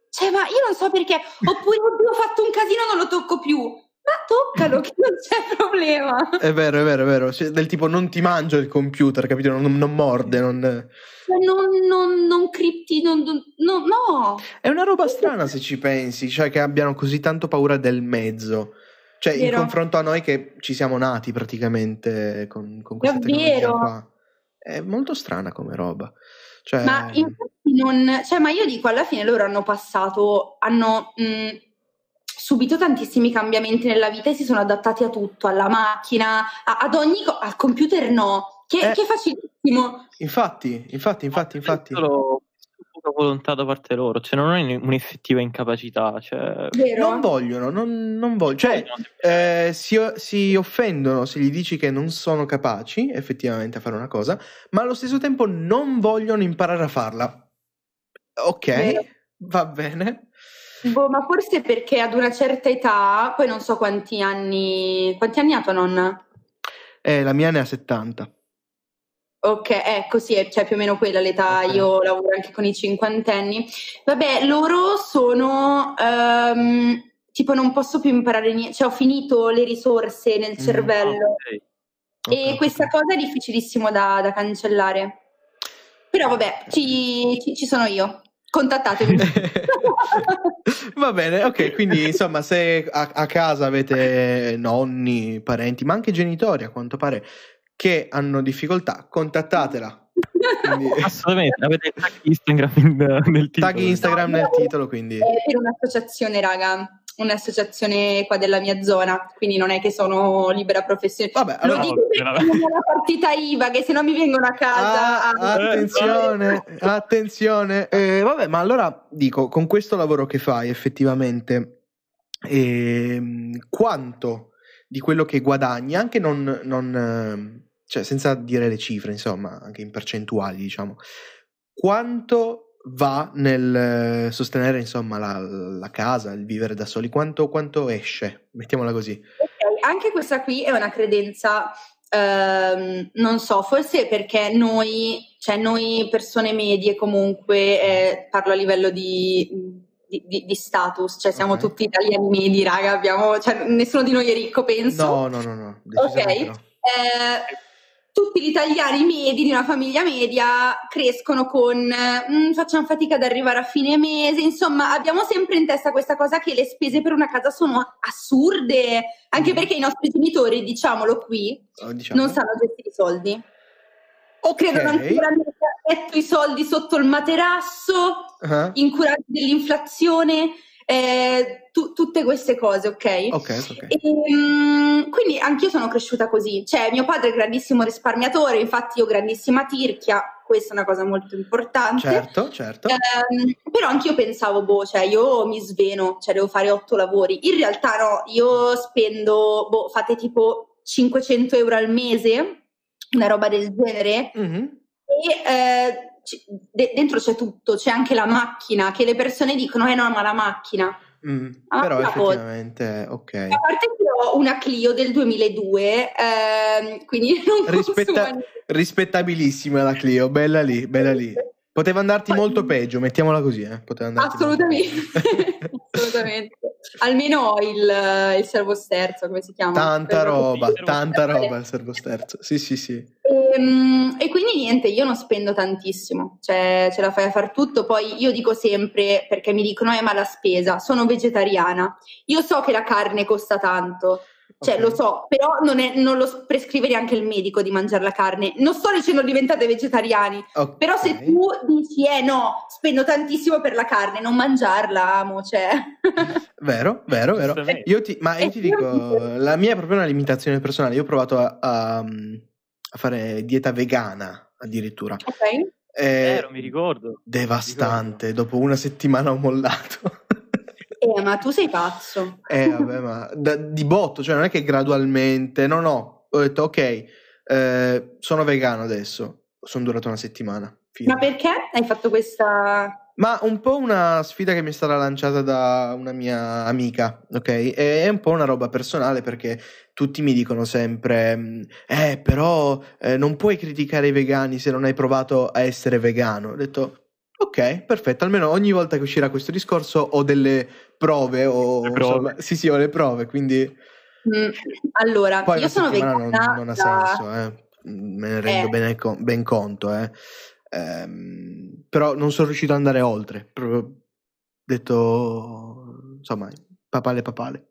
Speaker 4: Cioè, ma io non so perché, oppure ho fatto un casino, non lo tocco più. Ma toccalo, che non c'è problema.
Speaker 1: È vero, è vero, è vero. Cioè, del tipo non ti mangio il computer, capito? Non, non morde, non...
Speaker 4: Cioè, non, non, non cripti, non, no, no.
Speaker 1: È una roba strana se ci pensi, cioè che abbiano così tanto paura del mezzo. Cioè, in
Speaker 4: Vero.
Speaker 1: confronto a noi che ci siamo nati praticamente con, con questa tecnologia
Speaker 4: Davvero?
Speaker 1: qua. È molto strana come roba. Cioè,
Speaker 4: Ma infatti non, cioè, ma io dico, alla fine loro hanno passato, hanno mh, subito tantissimi cambiamenti nella vita e si sono adattati a tutto, alla macchina, a- ad ogni cosa, al computer no, che,
Speaker 1: Eh.
Speaker 4: che è facilissimo.
Speaker 1: infatti, infatti, infatti, infatti.
Speaker 2: Solo poca volontà da parte loro, cioè non è un'effettiva incapacità. Cioè?
Speaker 1: Non vogliono, non, non vogliono. Cioè, eh, si, si offendono se gli dici che non sono capaci effettivamente a fare una cosa, ma allo stesso tempo non vogliono imparare a farla. Ok,
Speaker 4: Vero.
Speaker 1: va bene.
Speaker 4: Boh, ma forse perché ad una certa età, poi non so quanti anni, quanti anni ha tua nonna?
Speaker 1: Eh, la mia ne ha 70.
Speaker 4: Ok, ecco, sì, è- cioè più o meno quella l'età,
Speaker 1: Ok.
Speaker 4: io lavoro anche con i cinquantenni. Vabbè, loro sono ehm, tipo non posso più imparare niente, cioè ho finito le risorse nel
Speaker 1: Mm.
Speaker 4: cervello
Speaker 2: ok.
Speaker 4: e
Speaker 1: Ok,
Speaker 4: questa
Speaker 1: ok.
Speaker 4: cosa è difficilissimo da, da cancellare. Però vabbè, ci, ci- ci sono io, contattatemi. [LAUGHS]
Speaker 1: Va bene, ok, quindi insomma se a, a casa avete nonni, parenti, ma anche genitori a quanto pare che hanno difficoltà, contattatela. Quindi, [LAUGHS]
Speaker 2: Assolutamente, avete il tag Instagram in- nel titolo.
Speaker 1: tag Instagram nel titolo, quindi...
Speaker 4: È per un'associazione, raga, un'associazione qua della mia zona, quindi non è che sono libera professionista.
Speaker 1: Vabbè,
Speaker 4: Lo
Speaker 1: allora...
Speaker 4: dico perché ho la partita IVA, che se no mi vengono a casa.
Speaker 1: Ah,
Speaker 4: a-
Speaker 1: attenzione, attenzione. Eh, vabbè, ma allora dico, con questo lavoro che fai effettivamente, ehm, quanto di quello che guadagni, anche non, non, ehm, cioè senza dire le cifre, insomma, anche in percentuali, diciamo, quanto va nel eh, sostenere, insomma, la, la casa, il vivere da soli, quanto, quanto esce, mettiamola così.
Speaker 4: Ok, anche questa qui è una credenza, ehm, non so, forse perché noi, cioè noi persone medie comunque, eh, parlo a livello di, di- di- di status, cioè siamo
Speaker 1: Ok.
Speaker 4: tutti italiani medi, raga, abbiamo, cioè, nessuno di noi è ricco, penso.
Speaker 1: No, no, no, no,
Speaker 4: Ok.
Speaker 1: no.
Speaker 4: Eh, tutti gli italiani medi di una famiglia media crescono con "Mm, facciamo fatica ad arrivare a fine mese, insomma abbiamo sempre in testa questa cosa che le spese per una casa sono assurde, anche
Speaker 1: Mm.
Speaker 4: perché i nostri genitori, diciamolo qui,
Speaker 1: Oh, diciamo.
Speaker 4: non sanno gestire i soldi.
Speaker 1: Ok.
Speaker 4: Credono ancora nel metto i soldi sotto il materasso,
Speaker 1: Ah,
Speaker 4: incurati dell'inflazione, eh, tu- tutte queste cose, ok?
Speaker 1: Ok, ok.
Speaker 4: E, mm, quindi anch'io sono cresciuta così, cioè mio padre è grandissimo risparmiatore, infatti io grandissima tirchia, questa è una cosa molto importante.
Speaker 1: Certo, certo.
Speaker 4: Ehm, però anch'io pensavo, boh, cioè io mi sveno, cioè devo fare otto lavori. In realtà no, io spendo, boh, fate tipo 500 euro al mese, una roba del genere,
Speaker 1: Mhm.
Speaker 4: e eh, ci- de- dentro c'è tutto, c'è anche la macchina, che le persone dicono, eh no, ma la macchina.
Speaker 1: Mm,
Speaker 4: Ah,
Speaker 1: Però
Speaker 4: bravo.
Speaker 1: effettivamente, ok.
Speaker 4: A parte che ho una Clio del 2002, ehm, quindi [LAUGHS] non
Speaker 1: Rispetta-
Speaker 4: niente.
Speaker 1: Rispettabilissima la Clio, bella lì, bella lì. Poteva andarti molto peggio, mettiamola così, eh. Poteva andarti
Speaker 4: Assolutamente, [LAUGHS] assolutamente. Almeno ho il, il servosterzo, come si chiama?
Speaker 1: Tanta roba,
Speaker 2: Servo
Speaker 1: tanta roba il servosterzo. Sì, sì, sì.
Speaker 4: Ehm, E, quindi niente, io non spendo tantissimo, cioè ce la fai a far tutto. Poi io dico sempre, perché mi dicono, eh, ma la spesa, sono vegetariana. Io so che la carne costa tanto, cioè
Speaker 1: Ok.
Speaker 4: lo so, però non, è- non lo prescrive neanche il medico di mangiare la carne. Non sto dicendo diventate vegetariani,
Speaker 1: Ok.
Speaker 4: però se tu dici, eh no, spendo tantissimo per la carne, non mangiarla, amo, cioè. [LAUGHS]
Speaker 1: Vero, vero, vero. Io ti, ma io
Speaker 4: E
Speaker 1: ti dico, la mia è proprio una limitazione personale. Io ho provato a, a- a fare dieta vegana addirittura.
Speaker 4: ok?
Speaker 1: È
Speaker 2: Vero, mi ricordo.
Speaker 1: devastante. Dopo una settimana ho mollato. [LAUGHS]
Speaker 4: Eh, ma tu sei pazzo.
Speaker 1: Eh, vabbè, ma da- di botto, cioè non è che gradualmente, no, no, ho detto ok, eh, sono vegano adesso, sono durato una settimana. fine.
Speaker 4: Ma perché hai fatto questa...
Speaker 1: Ma un po' una sfida che mi è stata lanciata da una mia amica, ok? E è un po' una roba personale perché tutti mi dicono sempre, mm, eh, però eh, non puoi criticare i vegani se non hai provato a essere vegano. Ho detto, ok, perfetto, almeno ogni volta che uscirà questo discorso ho delle prove, o
Speaker 2: Le prove.
Speaker 1: insomma, sì, sì, ho le prove, quindi
Speaker 4: Mm, Allora,
Speaker 1: poi
Speaker 4: io sono vegana
Speaker 1: non, non ha
Speaker 4: da-
Speaker 1: senso, eh. Me ne rendo
Speaker 4: Eh.
Speaker 1: bene co- ben conto, eh. Ehm, però non sono riuscito ad andare oltre. Proprio detto, insomma, papale papale.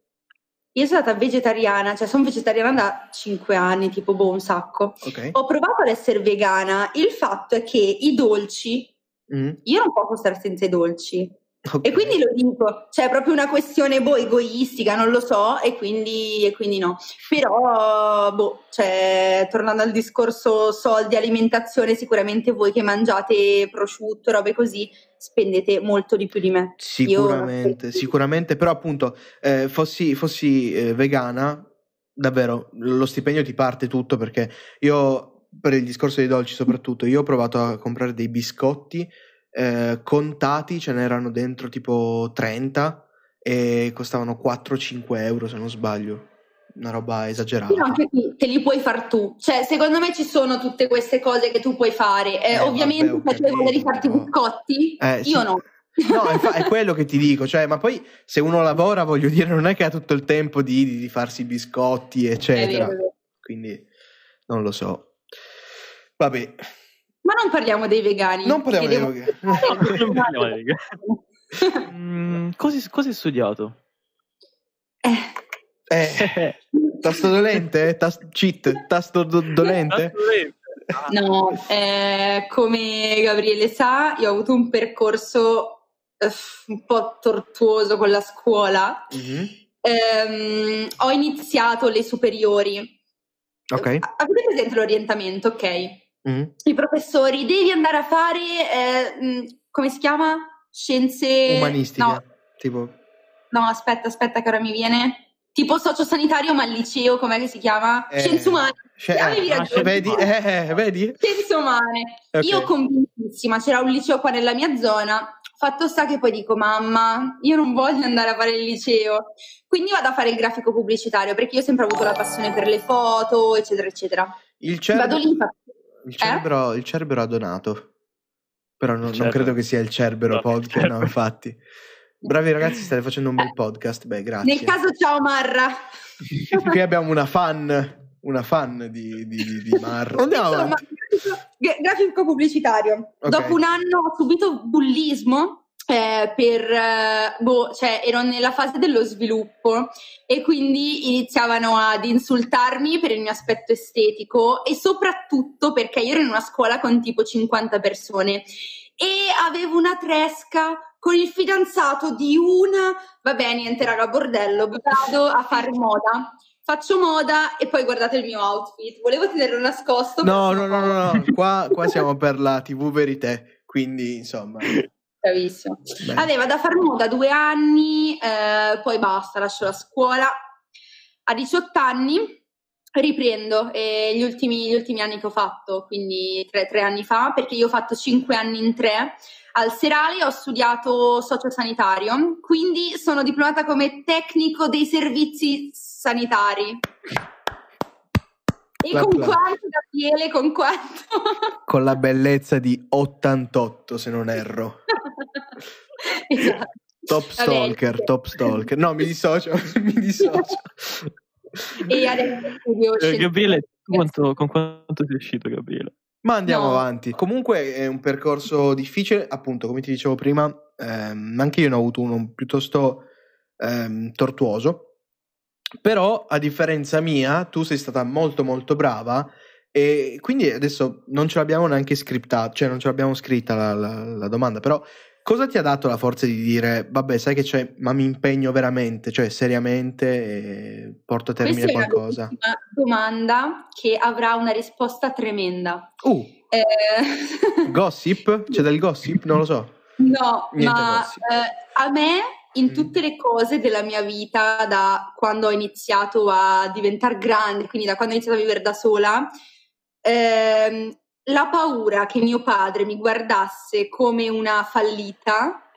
Speaker 4: Io sono stata vegetariana, cioè sono vegetariana da 5 anni, tipo boh, un sacco.
Speaker 1: Ok?
Speaker 4: Ho provato ad essere vegana, il fatto è che i dolci,
Speaker 1: Mm,
Speaker 4: io non posso stare senza i dolci.
Speaker 1: ok.
Speaker 4: E quindi lo dico, cioè è proprio una questione boh, egoistica, non lo so, e quindi, e quindi no. Però, boh, cioè, tornando al discorso soldi, alimentazione, sicuramente voi che mangiate prosciutto, robe così, spendete molto di più di me.
Speaker 1: Sicuramente, sicuramente, però appunto, eh, fossi, fossi eh, vegana, davvero, lo stipendio ti parte tutto perché io, per il discorso dei dolci soprattutto, io ho provato a comprare dei biscotti eh, contati, ce n'erano dentro tipo 30 e costavano 4-5 euro se non sbaglio, una roba esagerata.
Speaker 4: Però anche qui te li puoi far tu, cioè secondo me ci sono tutte queste cose che tu puoi fare. Eh,
Speaker 1: Eh,
Speaker 4: ovviamente
Speaker 1: vabbè,
Speaker 4: se tu hai voglia di
Speaker 1: capito,
Speaker 4: farti
Speaker 1: però-
Speaker 4: biscotti,
Speaker 1: Eh, sì.
Speaker 4: io no.
Speaker 1: No, è, fa- è [LAUGHS] quello che ti dico, cioè, ma poi se uno lavora, voglio dire, non è che ha tutto il tempo di, di- di farsi i biscotti, eccetera. Quindi non lo so. Vabbè,
Speaker 4: Ma non parliamo dei vegani.
Speaker 1: Non parliamo dei
Speaker 4: devo-
Speaker 1: vegani. [LAUGHS]
Speaker 2: Non parliamo dei Mm, cosa, cosa hai studiato?
Speaker 4: Eh,
Speaker 1: eh, tasto dolente? Tas- cheat? Tasto do- dolente?
Speaker 4: No, eh, come Gabriele sa, io ho avuto un percorso eh, un po' tortuoso con la scuola.
Speaker 1: Mhm.
Speaker 4: Ehm, ho iniziato le superiori.
Speaker 1: Ok.
Speaker 4: Avete presente l'orientamento, ok?
Speaker 1: Mhm.
Speaker 4: I professori, devi andare a fare, eh, mh, come si chiama? Scienze...
Speaker 1: Umanistiche.
Speaker 4: No,
Speaker 1: Tipo,
Speaker 4: no, aspetta, aspetta che ora mi viene. Tipo sociosanitario, ma al liceo, com'è che si chiama?
Speaker 1: Eh,
Speaker 4: Scienze umane.
Speaker 1: sce-
Speaker 4: Avevi
Speaker 1: eh,
Speaker 4: ragione.
Speaker 1: vedi? Eh, vedi?
Speaker 4: Scienze umane.
Speaker 1: Ok.
Speaker 4: Io convintissima, c'era un liceo qua nella mia zona. Fatto sta che poi dico, mamma, io non voglio andare a fare il liceo. Quindi vado a fare il grafico pubblicitario, perché io ho sempre avuto la passione per le foto, eccetera, eccetera.
Speaker 1: Il cerebro,
Speaker 4: Vado lì, fa-
Speaker 1: il cerebro, il cerebro ha donato. Però non, non
Speaker 2: Certo.
Speaker 1: credo che sia il cerbero
Speaker 2: No,
Speaker 1: podcast. No, infatti. Bravi ragazzi, state facendo un bel podcast. Beh, grazie.
Speaker 4: nel caso ciao Marra.
Speaker 1: Qui abbiamo una fan. una fan di, di, di, Marro. Andiamo
Speaker 4: Insomma,
Speaker 1: avanti.
Speaker 4: grafico, pubblicitario.
Speaker 1: Ok.
Speaker 4: Dopo un anno ho subito bullismo. Eh, per eh, boh, cioè ero nella fase dello sviluppo e quindi iniziavano ad insultarmi per il mio aspetto estetico e soprattutto perché io ero in una scuola con tipo 50 persone e avevo una tresca con il fidanzato di una vabbè niente raga bordello vado a fare moda faccio moda e poi guardate il mio outfit volevo tenerlo nascosto
Speaker 1: No, no, no, no, no. [LAUGHS] Qua, qua siamo per la TV Verité, quindi insomma.
Speaker 4: Bravissimo
Speaker 1: bene.
Speaker 4: Vabbè, vado a fare moda due anni, eh, poi basta, lascio la scuola. A 18 anni riprendo eh, gli, ultimi, gli ultimi anni che ho fatto, quindi tre, tre anni fa, perché io ho fatto cinque anni in tre. Al Serale ho studiato sociosanitario, quindi sono diplomata come tecnico dei servizi sanitari. E con
Speaker 1: L'applauso.
Speaker 4: quanto, Gabriele, con quanto? [LAUGHS]
Speaker 1: Con la bellezza di 88, se non erro. [LAUGHS]
Speaker 4: esatto.
Speaker 1: Top
Speaker 4: Vabbè.
Speaker 1: stalker, top stalker. No, mi dissocio, [LAUGHS] mi dissocio.
Speaker 4: E adesso
Speaker 2: Eh, Gabriele, quanto- con quanto sei uscito, Gabriele?
Speaker 1: Ma andiamo
Speaker 4: No.
Speaker 1: avanti. Comunque è un percorso difficile, appunto, come ti dicevo prima, ehm, anche io ne ho avuto uno piuttosto ehm, tortuoso. Però, a differenza mia, tu sei stata molto molto brava e quindi adesso non ce l'abbiamo neanche scriptata, cioè non ce l'abbiamo scritta la, la- la domanda, però cosa ti ha dato la forza di dire, vabbè, sai che c'è, ma mi impegno veramente, cioè seriamente e porto a termine
Speaker 4: Questa è una
Speaker 1: qualcosa?
Speaker 4: bellissima domanda che avrà una risposta tremenda.
Speaker 1: Uh,
Speaker 4: Eh,
Speaker 1: gossip? C'è del gossip? Non lo so.
Speaker 4: no,
Speaker 1: Niente
Speaker 4: ma eh, a me in
Speaker 1: Mm.
Speaker 4: tutte le cose della mia vita, da quando ho iniziato a diventare grande, quindi da quando ho iniziato a vivere da sola, ehm, la paura che mio padre mi guardasse come una fallita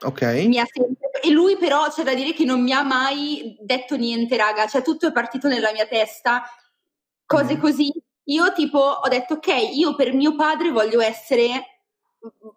Speaker 4: mi ha sempre... E lui però c'è da dire che non mi ha mai detto niente, raga, cioè tutto è partito nella mia testa, cose
Speaker 1: Mm.
Speaker 4: così. Io tipo ho detto ok, io per mio padre voglio essere,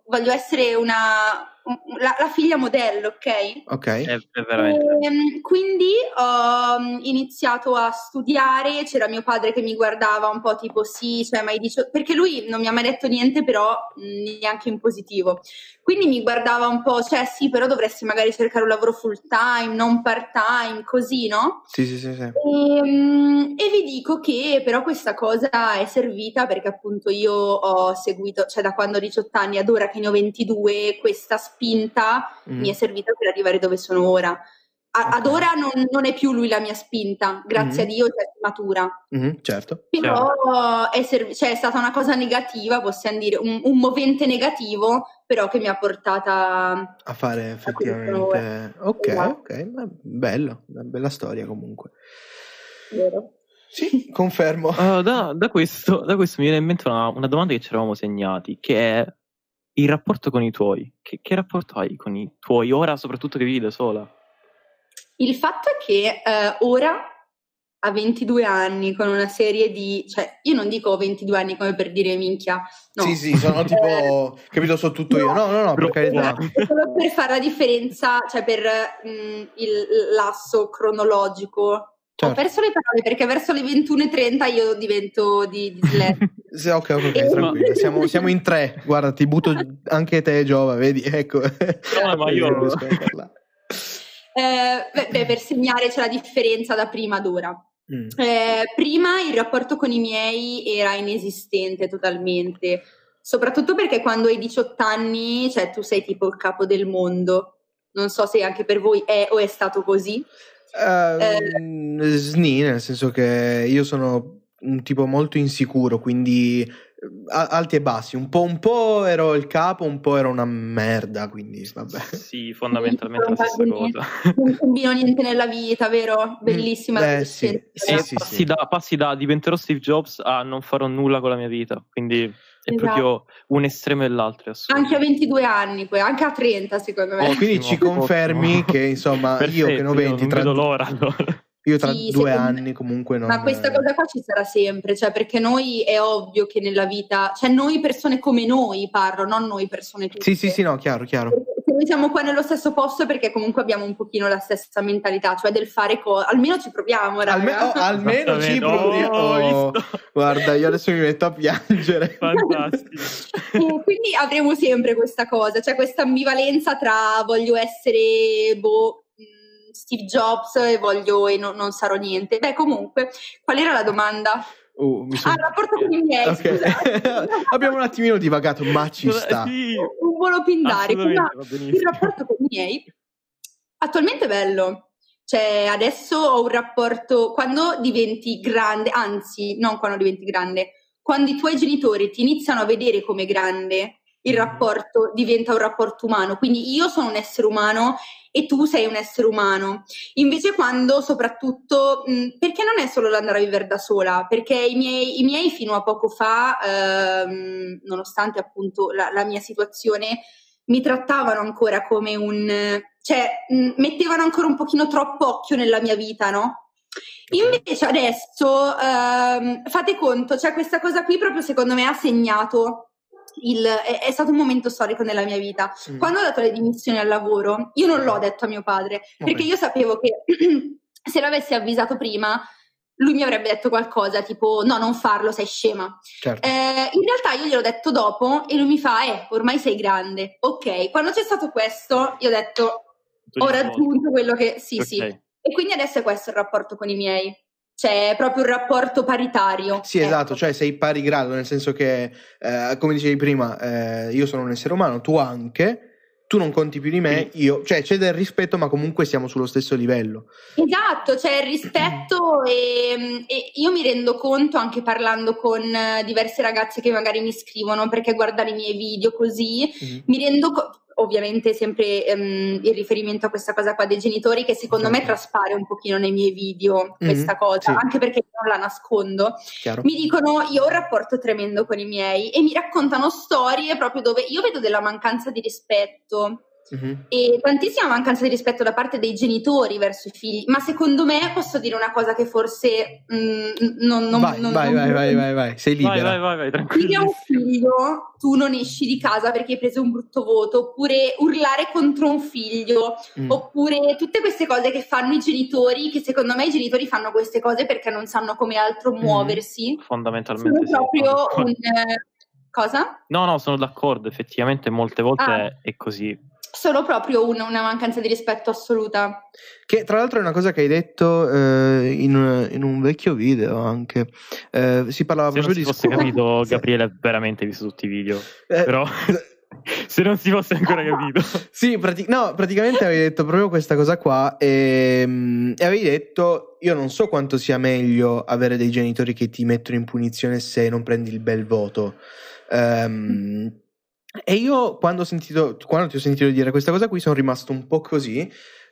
Speaker 4: voglio essere una, la, la figlia modello, ok?
Speaker 1: Ok.
Speaker 2: È, è veramente...
Speaker 4: Ehm, quindi ho mm, iniziato a studiare, c'era mio padre che mi guardava un po' tipo sì, cioè, ma hai dici- perché lui non mi ha mai detto niente però mm, neanche in positivo. Quindi mi guardava un po', cioè sì, però dovresti magari cercare un lavoro full time, non part time, così, no?
Speaker 1: Sì, sì, sì, sì.
Speaker 4: Ehm, E, vi dico che però questa cosa è servita perché appunto io ho seguito, cioè da quando ho 18 anni ad ora che ne ho 22, questa spinta
Speaker 1: Mm.
Speaker 4: mi è servita per arrivare dove sono ora. A- Ad
Speaker 1: Ok.
Speaker 4: ora non, non è più lui la mia spinta, grazie
Speaker 1: Mhm.
Speaker 4: a Dio cioè, matura.
Speaker 1: Mhm, certo.
Speaker 4: Però è, serv- cioè, è stata una cosa negativa, possiamo dire, un, un movente negativo, però che mi ha portata
Speaker 1: A fare effettivamente. Ok,
Speaker 4: Esatto.
Speaker 1: ok. ma Bello, una bella storia comunque.
Speaker 4: vero?
Speaker 1: Sì, confermo.
Speaker 2: Uh, da, da questo, da questo mi viene in mente una, una domanda che ci eravamo segnati, che è il rapporto con i tuoi. Che, che rapporto hai con i tuoi, ora soprattutto che vivi da sola?
Speaker 4: Il fatto è che eh, ora a 22 anni con una serie di, cioè io non dico 22 anni come per dire minchia, no.
Speaker 1: Sì, sì, sono [LAUGHS] tipo. capito, so tutto io. No, no, no, per carità.
Speaker 4: Solo per fare la differenza, cioè per mm, il lasso cronologico. Ho
Speaker 1: Certo.
Speaker 4: perso le parole perché verso le 21.30 io divento di, di Slack. [LAUGHS]
Speaker 1: Sì, ok, ok, ok,
Speaker 4: Eh,
Speaker 1: tranquilla. Siamo, siamo in tre. Guarda, ti butto [LAUGHS] anche te, Giova, vedi? Ecco.
Speaker 2: No, ma io-
Speaker 1: Non riesco a parlare.
Speaker 4: Eh, beh, beh, per segnare c'è la differenza da prima ad ora.
Speaker 1: Mm.
Speaker 4: Eh, prima il rapporto con i miei era inesistente totalmente, soprattutto perché quando hai 18 anni, cioè tu sei tipo il capo del mondo. Non so se anche per voi è o è stato così.
Speaker 1: Ehm, sni, nel senso che io sono un tipo molto insicuro, quindi eh, alti e bassi. Un po', un po' ero il capo, un po' ero una merda, quindi vabbè.
Speaker 2: Sì, fondamentalmente la stessa cosa.
Speaker 4: Non combino niente nella vita, vero? Bellissima
Speaker 1: Mm, eh,
Speaker 4: l'adolescenza.
Speaker 1: sì,
Speaker 2: Eh,
Speaker 1: sì, sì,
Speaker 2: passi,
Speaker 1: sì.
Speaker 2: Da, passi da diventerò Steve Jobs a non farò nulla con la mia vita, quindi è
Speaker 4: Esatto.
Speaker 2: proprio un estremo e l'altro.
Speaker 4: Anche a 22 anni, poi anche a 30 secondo me.
Speaker 2: Oh,
Speaker 1: Quindi ci
Speaker 2: Ottimo,
Speaker 1: confermi
Speaker 2: ottimo.
Speaker 1: che insomma io che ne ho
Speaker 2: Perfetto, io
Speaker 1: 20
Speaker 2: non
Speaker 1: tra,
Speaker 2: vedo l'ora allora.
Speaker 1: io tra
Speaker 4: Sì,
Speaker 1: due
Speaker 4: me-
Speaker 1: anni comunque non
Speaker 4: Ma questa cosa qua ci sarà sempre, cioè perché noi è ovvio che nella vita, cioè noi persone come noi parlo, non noi persone tutte.
Speaker 1: Sì, sì, sì, no, chiaro, chiaro.
Speaker 4: Perché noi siamo qua nello stesso posto perché comunque abbiamo un pochino la stessa mentalità, cioè del fare cose. Almeno ci proviamo, raga.
Speaker 1: Alme- oh, almeno ci proviamo.
Speaker 2: Oh,
Speaker 1: Oh, guarda, io adesso mi metto a piangere. [LAUGHS]
Speaker 2: Fantastico. [LAUGHS]
Speaker 4: E quindi avremo sempre questa cosa, cioè questa ambivalenza tra voglio essere boh, mh, Steve Jobs e voglio e no- non sarò niente. Beh, comunque, qual era la domanda?
Speaker 1: Uh, mi son-
Speaker 4: Ah, il rapporto con i miei, scusate.
Speaker 1: Ok. [LAUGHS] Abbiamo un attimino divagato, ma ci sta.
Speaker 2: Sì,
Speaker 4: un volo pindarico, ma il rapporto con i miei attualmente è bello. Cioè, adesso ho un rapporto quando diventi grande, anzi, non quando diventi grande, quando i tuoi genitori ti iniziano a vedere come grande, il rapporto diventa un rapporto umano. Quindi io sono un essere umano e tu sei un essere umano. Invece quando soprattutto, mh, perché non è solo l'andare a vivere da sola, perché i miei, i miei fino a poco fa, ehm, nonostante appunto la, la mia situazione, mi trattavano ancora come un, cioè mh, mettevano ancora un pochino troppo occhio nella mia vita, no? Invece adesso ehm, fate conto, cioè questa cosa qui proprio secondo me ha segnato il, è, è stato un momento storico nella mia vita.
Speaker 1: Mm.
Speaker 4: Quando ho dato le dimissioni al lavoro, io non l'ho detto a mio padre, perché io sapevo che [CLEARS THROAT] se l'avessi avvisato prima, lui mi avrebbe detto qualcosa tipo no, non farlo, sei scema.
Speaker 1: Certo.
Speaker 4: Eh, in realtà io gliel'ho detto dopo e lui mi fa, eh, ormai sei grande. Ok, quando c'è stato questo, io ho detto, ho raggiunto quello che... Sì,
Speaker 2: Ok.
Speaker 4: sì. E quindi adesso è questo il rapporto con i miei. Cioè, è proprio un rapporto paritario.
Speaker 1: Sì,
Speaker 4: Ecco.
Speaker 1: esatto, cioè sei pari grado, nel senso che, eh, come dicevi prima, eh, io sono un essere umano, tu anche, tu non conti più di me, io, cioè c'è del rispetto, ma comunque siamo sullo stesso livello.
Speaker 4: Esatto, c'è il rispetto e, e io mi rendo conto anche parlando con eh, diverse ragazze che magari mi scrivono perché guardano i miei video così,
Speaker 1: Mhm.
Speaker 4: mi rendo conto, ovviamente sempre ehm, il riferimento a questa cosa qua dei genitori che secondo me
Speaker 1: Certo.
Speaker 4: traspare un pochino nei miei video
Speaker 1: Mhm,
Speaker 4: questa cosa,
Speaker 1: sì.
Speaker 4: anche perché non la nascondo.
Speaker 1: Chiaro?
Speaker 4: Mi dicono io ho un rapporto tremendo con i miei e mi raccontano storie proprio dove io vedo della mancanza di rispetto
Speaker 1: Mhm.
Speaker 4: e tantissima mancanza di rispetto da parte dei genitori verso i figli, ma secondo me posso dire una cosa che forse mm, non, non,
Speaker 1: vai,
Speaker 4: non-
Speaker 1: vai,
Speaker 4: non-
Speaker 1: vai, vai, vai, vai, sei
Speaker 2: Vai,
Speaker 1: libera.
Speaker 2: vai, vai, vai,
Speaker 4: Dire a un figlio tu non esci di casa perché hai preso un brutto voto, oppure urlare contro un figlio,
Speaker 1: Mm.
Speaker 4: oppure tutte queste cose che fanno i genitori, che secondo me i genitori fanno queste cose perché non sanno come altro
Speaker 1: Mhm.
Speaker 4: muoversi. Sono
Speaker 2: Fondamentalmente sì.
Speaker 4: proprio un... eh, Cosa?
Speaker 2: No, no, sono d'accordo, effettivamente molte volte
Speaker 4: Ah.
Speaker 2: è così.
Speaker 4: Sono proprio un- una mancanza di rispetto assoluta.
Speaker 1: Che tra l'altro è una cosa che hai detto eh, in, in un vecchio video anche. Eh, si parlava
Speaker 2: Se non
Speaker 1: proprio
Speaker 2: si
Speaker 1: di
Speaker 2: fosse
Speaker 1: scuola.
Speaker 2: capito, [LAUGHS]
Speaker 1: Sì.
Speaker 2: Gabriele ha veramente visto tutti i video.
Speaker 1: Eh,
Speaker 2: Però, [LAUGHS] [LAUGHS] se non si fosse ancora capito.
Speaker 1: Sì, prati- no, praticamente avevi detto proprio questa cosa qua e, mm, e avevi detto io non so quanto sia meglio avere dei genitori che ti mettono in punizione se non prendi il bel voto. Ehm, e io quando, sentito, quando ti ho sentito dire questa cosa qui sono rimasto un po' così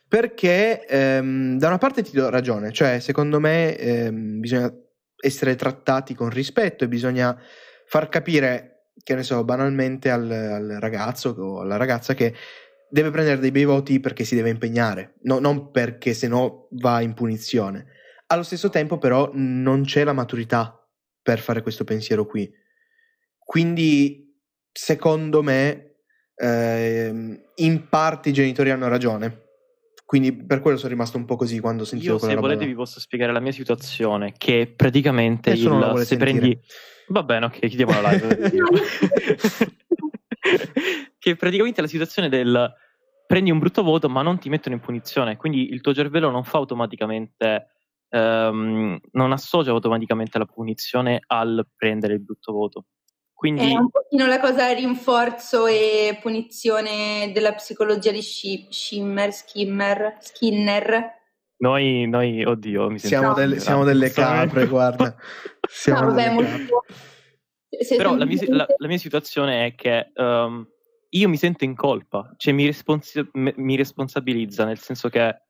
Speaker 1: perché ehm, da una parte ti do ragione, cioè secondo me ehm, bisogna essere trattati con rispetto e bisogna far capire, che ne so, banalmente al, al ragazzo o alla ragazza che deve prendere dei bei voti perché si deve impegnare, no- non perché se no va in punizione. Allo stesso tempo però non c'è la maturità per fare questo pensiero qui. Quindi secondo me ehm, in parte i genitori hanno ragione. Quindi per quello sono rimasto un po' così quando ho sentito
Speaker 2: Io,
Speaker 1: quella
Speaker 2: se volete,
Speaker 1: là.
Speaker 2: vi posso spiegare la mia situazione. Che praticamente il- se
Speaker 1: sentire.
Speaker 2: prendi. Va bene, ok, chiudiamo la live. [LAUGHS] che praticamente la situazione del prendi un brutto voto, ma non ti mettono in punizione. Quindi il tuo cervello non fa automaticamente. ehm, non associa automaticamente la punizione al prendere il brutto voto. Quindi
Speaker 4: È un pochino la cosa rinforzo e punizione della psicologia di Schimmer, Skimmer, Skinner.
Speaker 2: noi, noi, oddio, mi
Speaker 1: Siamo,
Speaker 4: No.
Speaker 1: delle, siamo delle capre, guarda. [LAUGHS] Siamo
Speaker 4: No, vabbè,
Speaker 1: delle capre.
Speaker 4: molto...
Speaker 2: Però la mia, la- la mia situazione è che ehm, io mi sento in colpa, cioè mi, responsi- mi responsabilizza, nel senso che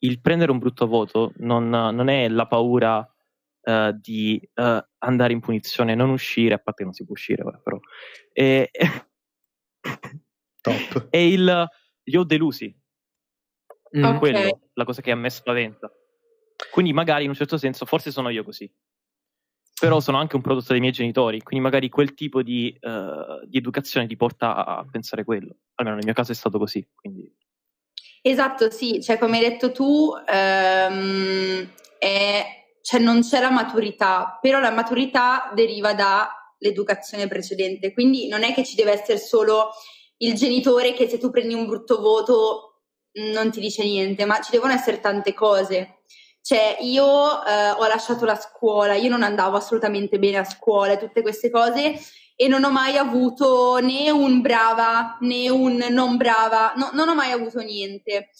Speaker 2: il prendere un brutto voto non, non è la paura eh, di eh, andare in punizione, non uscire, a parte che non si può uscire ora, però. E, [LAUGHS]
Speaker 1: Top.
Speaker 2: è il li ho delusi,
Speaker 1: Mm.
Speaker 4: Ok.
Speaker 2: quello, la cosa che a me spaventa. Quindi magari in un certo senso forse sono io così. però sono anche un prodotto dei miei genitori, quindi magari quel tipo di, eh, di educazione ti porta a, a pensare quello. Almeno nel mio caso è stato così. Quindi...
Speaker 4: Esatto, sì, cioè come hai detto tu, ehm, è- cioè non c'è la maturità, però la maturità deriva dall'educazione precedente, quindi non è che ci deve essere solo il genitore che se tu prendi un brutto voto non ti dice niente, ma ci devono essere tante cose. Cioè, io eh, ho lasciato la scuola, io non andavo assolutamente bene a scuola e tutte queste cose e non ho mai avuto né un brava né un non brava, no- non ho mai avuto niente.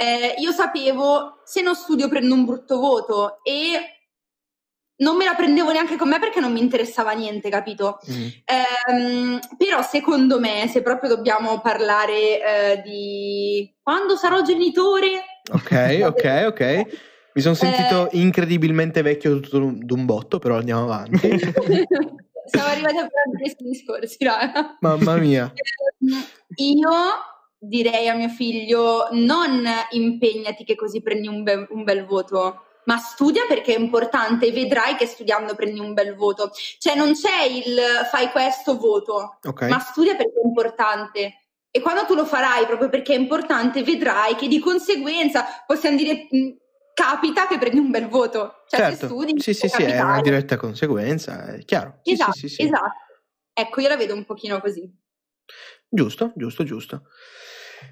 Speaker 4: Eh, io sapevo se non studio prendo un brutto voto e non me la prendevo neanche con me perché non mi interessava niente, capito?
Speaker 1: Mm.
Speaker 4: Ehm, però secondo me, se proprio dobbiamo parlare eh, di quando sarò genitore,
Speaker 1: Ok, [LAUGHS] ok, ok. Mi sono sentito incredibilmente vecchio tutto d'un botto, però andiamo avanti. [LAUGHS]
Speaker 4: siamo arrivati a parlare di questi discorsi, raga.
Speaker 1: Mamma mia.
Speaker 4: Ehm, Io direi a mio figlio: non impegnati che così prendi un, be- un bel voto, ma studia perché è importante e vedrai che studiando prendi un bel voto. Cioè, non c'è il fai questo voto,
Speaker 1: Ok.
Speaker 4: ma studia perché è importante. E quando tu lo farai proprio perché è importante, vedrai che di conseguenza possiamo dire. Capita che prendi un bel voto, cioè se
Speaker 1: certo.
Speaker 4: studi,
Speaker 1: Sì, sì, sì, è una diretta conseguenza, è chiaro.
Speaker 4: Esatto,
Speaker 1: sì, sì, sì.
Speaker 4: esatto. Ecco, io la vedo un pochino così.
Speaker 1: Giusto, giusto, giusto.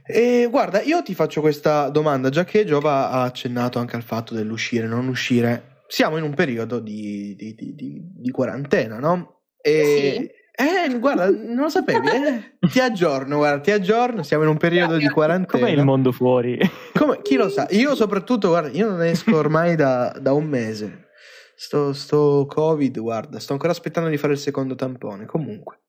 Speaker 1: E guarda, io ti faccio questa domanda, già che Giova ha accennato anche al fatto dell'uscire, non uscire. Siamo in un periodo di, di- di- di- quarantena, no? E, eh, guarda, non lo sapevi, eh? [LAUGHS] Ti aggiorno, guarda, ti aggiorno, siamo in un periodo di quarantena.
Speaker 2: Com'è il mondo fuori?
Speaker 1: Come- chi lo sa? Io soprattutto, guarda, io non esco ormai da, da un mese. Sto, sto Covid, guarda, sto ancora aspettando di fare il secondo tampone. Comunque.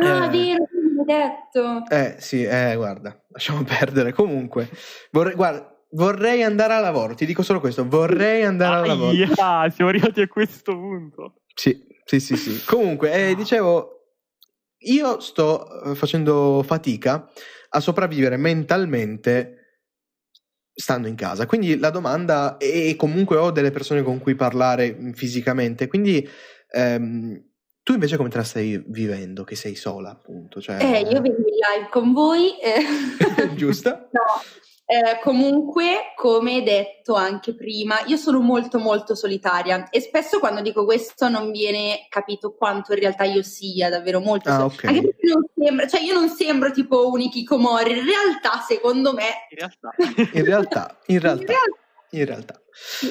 Speaker 4: Ah,
Speaker 1: Eh.
Speaker 4: vero, l'hai detto.
Speaker 1: Eh sì, eh, guarda, lasciamo perdere. Comunque, vorrei, guarda, vorrei andare al lavoro. Ti dico solo questo: vorrei andare al lavoro.
Speaker 2: Aia, siamo arrivati a questo punto.
Speaker 1: Sì, sì, sì, sì. Comunque, eh, dicevo, io sto eh, facendo fatica a sopravvivere mentalmente stando in casa. Quindi la domanda, e comunque ho delle persone con cui parlare fisicamente, quindi ehm, tu invece come te la stai vivendo? Che sei sola, appunto. Cioè...
Speaker 4: Eh, io vengo in live con voi. eh. [LAUGHS]
Speaker 1: Giusto?
Speaker 4: No, eh, comunque, come detto anche prima, io sono molto molto solitaria e spesso quando dico questo non viene capito quanto in realtà io sia davvero molto
Speaker 1: Ah,
Speaker 4: solitaria.
Speaker 1: ok.
Speaker 4: Anche perché non sembra, cioè io non sembro tipo un Ikikomori, in realtà secondo me
Speaker 2: In realtà.
Speaker 1: In realtà, in realtà,
Speaker 4: In realtà-
Speaker 1: in realtà.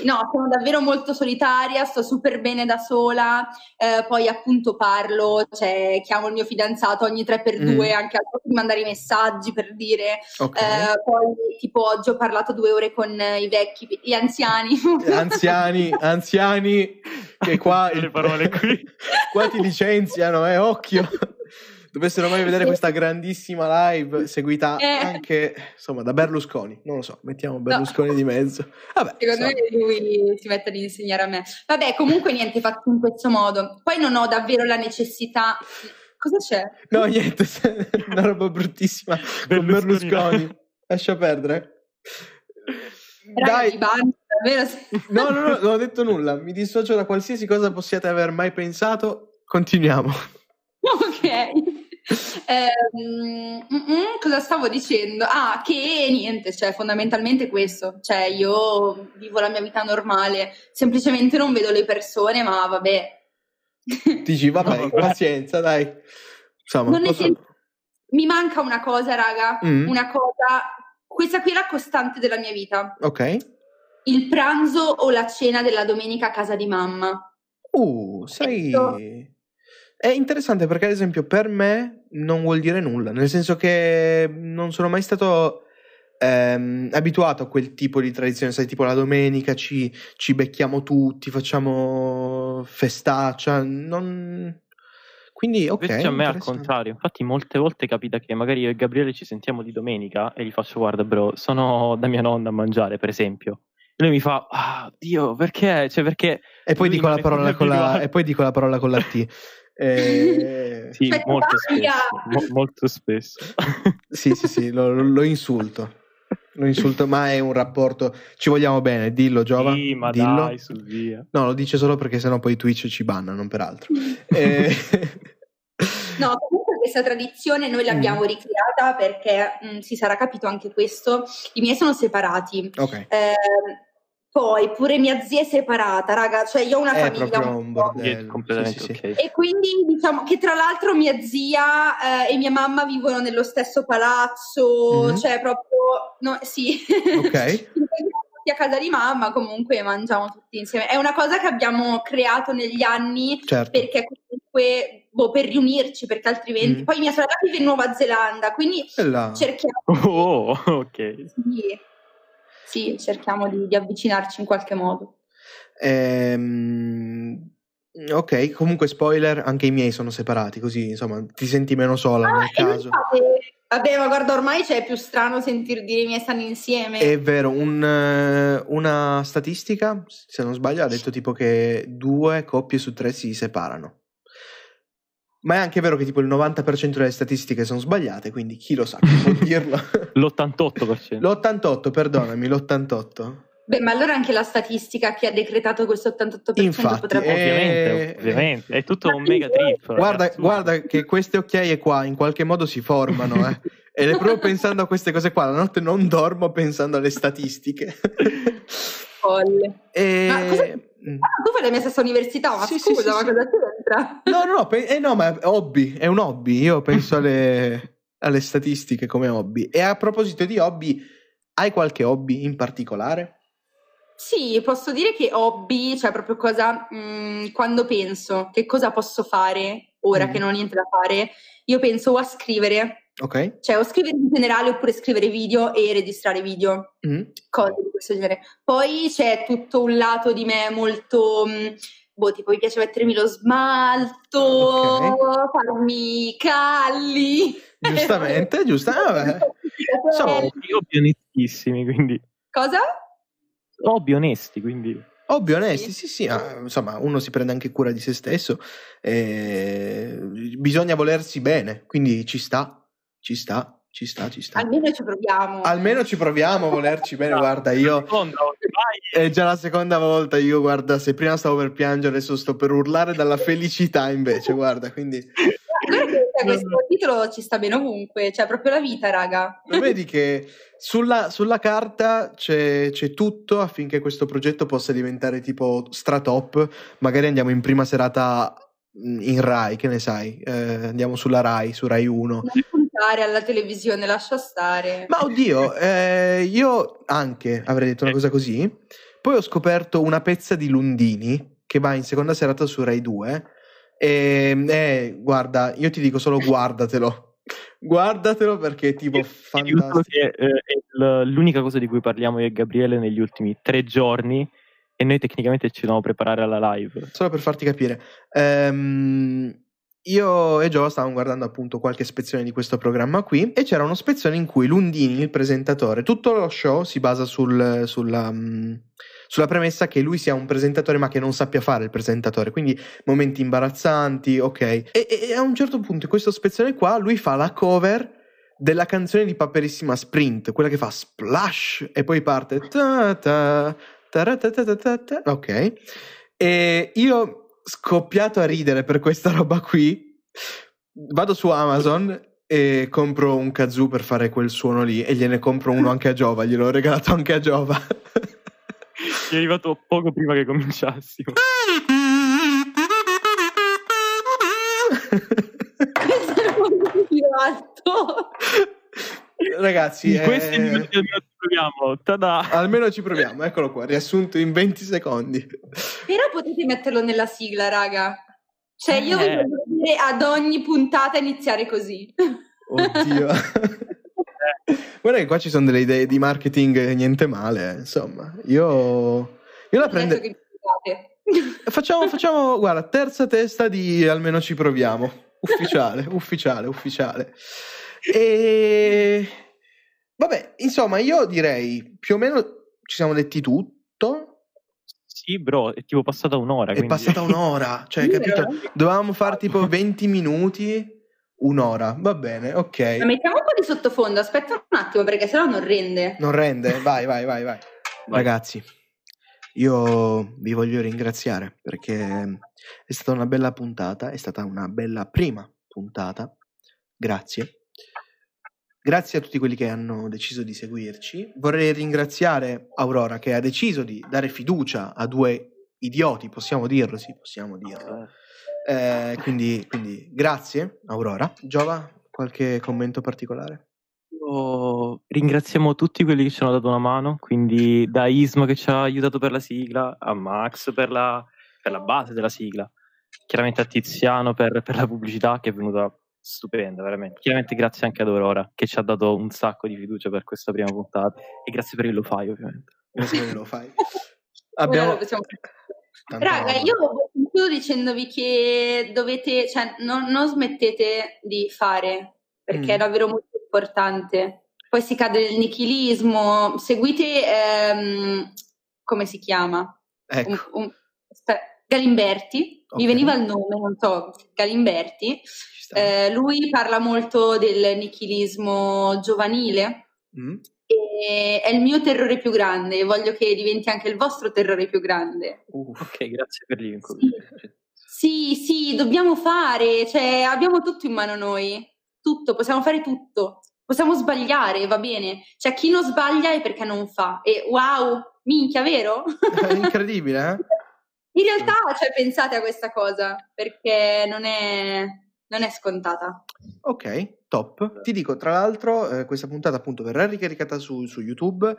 Speaker 4: No, sono davvero molto solitaria, sto super bene da sola, eh, poi appunto parlo, cioè chiamo il mio fidanzato ogni 3x2
Speaker 1: Mm.
Speaker 4: anche di mandare i messaggi per dire,
Speaker 1: Ok.
Speaker 4: eh, poi tipo oggi ho parlato due ore con i vecchi, gli anziani.
Speaker 1: anziani, anziani, che qua,
Speaker 2: Le parole qui. [LAUGHS]
Speaker 1: qua ti licenziano, eh, occhio. Dovessero mai vedere [LAUGHS] questa grandissima live seguita
Speaker 4: Eh.
Speaker 1: anche, insomma, da Berlusconi. Non lo so, mettiamo Berlusconi di mezzo. Vabbè,
Speaker 4: Secondo
Speaker 1: insomma.
Speaker 4: me lui si mette ad insegnare a me. Vabbè, comunque niente, fatto in questo modo. Poi non ho davvero la necessità. Cosa c'è?
Speaker 1: No, niente, [LAUGHS] una roba bruttissima con
Speaker 2: Berlusconi.
Speaker 1: Berlusconi. Lascia perdere. Dai,
Speaker 4: davvero?
Speaker 1: no, no, no, non ho detto nulla. Mi dissocio da qualsiasi cosa possiate aver mai pensato. Continuiamo. [LAUGHS]
Speaker 4: Ok. Ehm, mm, mm, cosa stavo dicendo? Ah, che niente, cioè fondamentalmente questo, cioè io vivo la mia vita normale, semplicemente non vedo le persone, ma vabbè. [LAUGHS]
Speaker 1: Dici, vabbè,
Speaker 2: No,
Speaker 1: pazienza, dai. Insomma, posso-
Speaker 4: sento- Mi manca una cosa, raga,
Speaker 1: Mm.
Speaker 4: una cosa, questa qui è la costante della mia vita,
Speaker 1: Ok.
Speaker 4: il pranzo o la cena della domenica a casa di mamma.
Speaker 1: Uh, sai...
Speaker 4: Ecco.
Speaker 1: È interessante perché, ad esempio, per me non vuol dire nulla, nel senso che non sono mai stato ehm, abituato a quel tipo di tradizione, sai, tipo la domenica ci, ci becchiamo tutti, facciamo festaccia, non... Quindi, ok.
Speaker 2: Invece a me al contrario, infatti molte volte capita che magari io e Gabriele ci sentiamo di domenica e gli faccio guarda bro, sono da mia nonna a mangiare per esempio. E lui mi fa, ah Dio, perché? Cioè perché...
Speaker 1: E poi, la
Speaker 2: è
Speaker 1: parola con la, e poi dico la parola con la T. [LAUGHS] Eh,
Speaker 2: Sì, molto spesso, mo- molto spesso. [LAUGHS]
Speaker 1: sì, sì, sì, lo, lo insulto. lo insulto, ma è un rapporto. Ci vogliamo bene, dillo, Giova.
Speaker 2: Sì, ma
Speaker 1: dillo.
Speaker 2: dai, su via.
Speaker 1: No, lo dice solo perché sennò poi Twitch ci banna, non per altro. [LAUGHS] Eh,
Speaker 4: No, comunque questa tradizione noi l'abbiamo
Speaker 1: Mm.
Speaker 4: ricreata perché mh, si sarà capito anche questo. I miei sono separati.
Speaker 1: ok,
Speaker 4: Eh, poi pure mia zia è separata, raga, cioè io ho una
Speaker 1: è
Speaker 4: famiglia
Speaker 1: proprio
Speaker 4: un
Speaker 1: un
Speaker 4: po'.
Speaker 1: bordello.
Speaker 2: Completamente
Speaker 1: Sì, sì, sì.
Speaker 2: ok.
Speaker 4: E quindi diciamo che tra l'altro mia zia eh, e mia mamma vivono nello stesso palazzo,
Speaker 1: Mhm.
Speaker 4: cioè proprio, no, sì.
Speaker 1: Ok. [LAUGHS]
Speaker 4: Tutti a casa di mamma comunque mangiamo tutti insieme. È una cosa che abbiamo creato negli anni
Speaker 1: Certo.
Speaker 4: perché comunque, boh, per riunirci, perché altrimenti...
Speaker 1: Mm.
Speaker 4: Poi mia sorella vive in Nuova Zelanda, quindi
Speaker 1: là.
Speaker 4: cerchiamo
Speaker 2: Oh, [LAUGHS] ok.
Speaker 4: di, sì, cerchiamo di, di avvicinarci in qualche modo.
Speaker 1: Ehm, ok, comunque spoiler, anche i miei sono separati, così insomma ti senti meno sola nel
Speaker 4: Ah, non
Speaker 1: caso.
Speaker 4: fate- Vabbè, ma guarda, ormai c'è più strano sentir dire i miei stanno insieme.
Speaker 1: È vero, un, una statistica, se non sbaglio, ha detto tipo che due coppie su tre si separano. Ma è anche vero che tipo il 90% delle statistiche sono sbagliate, quindi chi lo sa, chi può [LAUGHS] dirlo?
Speaker 2: L'88%.
Speaker 1: L'88, perdonami, l'88.
Speaker 4: Beh, ma allora anche la statistica che ha decretato questo 88%
Speaker 1: Infatti,
Speaker 4: potrebbe
Speaker 1: eh,
Speaker 2: Ovviamente, ovviamente. È tutto un mega trip.
Speaker 1: Guarda, guarda che queste occhiaie qua in qualche modo si formano, eh. Ed è proprio pensando a queste cose qua. La notte non dormo pensando alle statistiche.
Speaker 4: folle.
Speaker 1: e...
Speaker 4: Ma cosa-. Ah, tu fai la mia stessa università, ma
Speaker 1: Sì,
Speaker 4: scusa,
Speaker 1: sì,
Speaker 4: ma
Speaker 1: sì.
Speaker 4: cosa c'entra?
Speaker 1: No, no, no, pe- eh, no, ma è hobby, è un hobby. Io penso alle, alle statistiche come hobby. E a proposito di hobby, hai qualche hobby in particolare?
Speaker 4: Sì, posso dire che hobby, cioè proprio cosa, mh, quando penso che cosa posso fare ora
Speaker 1: Mm.
Speaker 4: che non ho niente da fare, io penso o a scrivere,
Speaker 1: Ok.
Speaker 4: cioè o scrivere in generale oppure scrivere video e registrare video.
Speaker 1: Mm.
Speaker 4: cose di questo genere. Poi c'è tutto un lato di me molto, mh, boh, tipo mi piace mettermi lo smalto,
Speaker 1: Ok.
Speaker 4: farmi i calli.
Speaker 1: Giustamente, giusto. Vabbè. [LAUGHS] Insomma,
Speaker 2: Hobby hobby onestissimi, quindi...
Speaker 4: Cosa?
Speaker 2: Hobby onesti, quindi...
Speaker 1: Hobby onesti,
Speaker 4: Sì.
Speaker 1: sì, sì, ah, insomma, uno si prende anche cura di se stesso, eh, bisogna volersi bene, quindi ci sta, ci sta, ci sta, ci sta.
Speaker 4: Almeno ci proviamo.
Speaker 1: Almeno ci proviamo a volerci bene, guarda, io
Speaker 2: Seconda, vai.
Speaker 1: è già la seconda volta, io guarda, se prima stavo per piangere, adesso sto per urlare dalla felicità invece, guarda, quindi
Speaker 4: Guarda questo titolo ci sta bene ovunque, cioè proprio la vita, raga.
Speaker 1: lo vedi che sulla, sulla carta c'è, c'è tutto affinché questo progetto possa diventare tipo stratop, magari andiamo in prima serata mm, in Rai, che ne sai, Eh, andiamo sulla Rai, su Rai 1.
Speaker 4: Puntare alla televisione, lascia stare.
Speaker 1: Ma oddio, eh, io anche avrei detto una cosa così. Poi ho scoperto una pezza di Lundini che va in seconda serata su Rai 2. E eh, guarda, io ti dico solo guardatelo. Guardatelo perché è tipo fantastico.
Speaker 2: che, eh, è l'unica cosa di cui parliamo io e Gabriele negli ultimi tre giorni e noi tecnicamente ci dobbiamo preparare alla live.
Speaker 1: Solo per farti capire. Ehm, io e Gio stavamo guardando appunto qualche spezzone di questo programma qui e c'era uno spezzone in cui Lundini, il presentatore, tutto lo show si basa sul- sulla, mm, sulla premessa che lui sia un presentatore ma che non sappia fare il presentatore, quindi momenti imbarazzanti, ok. E, e- a un certo punto in questo spezzone qua lui fa la cover della canzone di Paperissima Sprint, quella che fa splash e poi parte ta ta, taratatatatata, ok. E io scoppiato a ridere per questa roba qui, vado su Amazon e compro un kazoo per fare quel suono lì e gliene compro uno anche a Giova, gliel'ho regalato anche a Giova.
Speaker 2: È arrivato poco prima che cominciassimo.
Speaker 4: Questo è molto più alto.
Speaker 1: Ragazzi,
Speaker 2: In questi
Speaker 1: eh,
Speaker 2: minuti almeno ci proviamo. Tada!
Speaker 1: almeno ci proviamo, eccolo qua, riassunto in 20 secondi.
Speaker 4: Però potete metterlo nella sigla, raga. Cioè, io vi
Speaker 2: Eh.
Speaker 4: voglio dire ad ogni puntata iniziare così.
Speaker 1: Oddio. [LAUGHS] Guarda che qua ci sono delle idee di marketing niente male, eh, insomma. Io, io la prendo... Facciamo, facciamo, guarda, terza testa di almeno ci proviamo. Ufficiale, ufficiale, ufficiale. E vabbè, insomma, io direi più o meno ci siamo detti tutto.
Speaker 2: Sì, bro, è tipo passata un'ora.
Speaker 1: È
Speaker 2: quindi-
Speaker 1: passata un'ora, cioè,
Speaker 4: Sì,
Speaker 1: capito?
Speaker 4: vero?
Speaker 1: Dovevamo fare tipo 20 minuti. un'ora. Va bene,
Speaker 4: Ma
Speaker 1: ok.
Speaker 4: mettiamo un po' di sottofondo, aspetta un attimo perché sennò non rende.
Speaker 1: Non rende? Vai, vai, vai. Vai. Ragazzi, io vi voglio ringraziare perché è stata una bella puntata, è stata una bella prima puntata. Grazie. Grazie a tutti quelli che hanno deciso di seguirci. Vorrei ringraziare Aurora che ha deciso di dare fiducia a due idioti, possiamo dirlo, sì, possiamo dirlo. Eh, quindi, quindi grazie Aurora. Giova, qualche commento particolare?
Speaker 2: Io- Ringraziamo tutti quelli che ci hanno dato una mano, quindi da Isma che ci ha aiutato per la sigla, a Max per la, per la base della sigla, chiaramente a Tiziano per, per la pubblicità che è venuta stupenda, veramente. Chiaramente grazie anche ad Aurora che ci ha dato un sacco di fiducia per questa prima puntata e grazie per il lo fai ovviamente.
Speaker 1: Grazie che lo fai. Abbiamo
Speaker 4: possiamo- Raga,
Speaker 1: roba.
Speaker 4: io concludo dicendovi che dovete, cioè, non, non smettete di fare perché
Speaker 1: Mm.
Speaker 4: è davvero molto importante. Poi si cade nel nichilismo. Seguite, ehm, come si chiama?
Speaker 1: Ecco,
Speaker 4: Un- un- aspe- Galimberti,
Speaker 1: Ok.
Speaker 4: mi veniva il nome, non so, Galimberti. Eh, lui parla molto del nichilismo giovanile
Speaker 1: Mm?
Speaker 4: e è il mio terrore più grande e voglio che diventi anche il vostro terrore più grande.
Speaker 1: Uff.
Speaker 2: Ok, grazie per l'incontro.
Speaker 4: Sì, sì, dobbiamo fare, cioè abbiamo tutto in mano noi, tutto, possiamo fare tutto, possiamo sbagliare, va bene. Cioè chi non sbaglia è perché non fa. E wow, minchia, vero?
Speaker 1: È incredibile, eh? [LAUGHS]
Speaker 4: In realtà, cioè, pensate a questa cosa, perché non è, non è scontata.
Speaker 1: Ok, top. Ti dico, tra l'altro, eh, questa puntata appunto verrà ricaricata su, su YouTube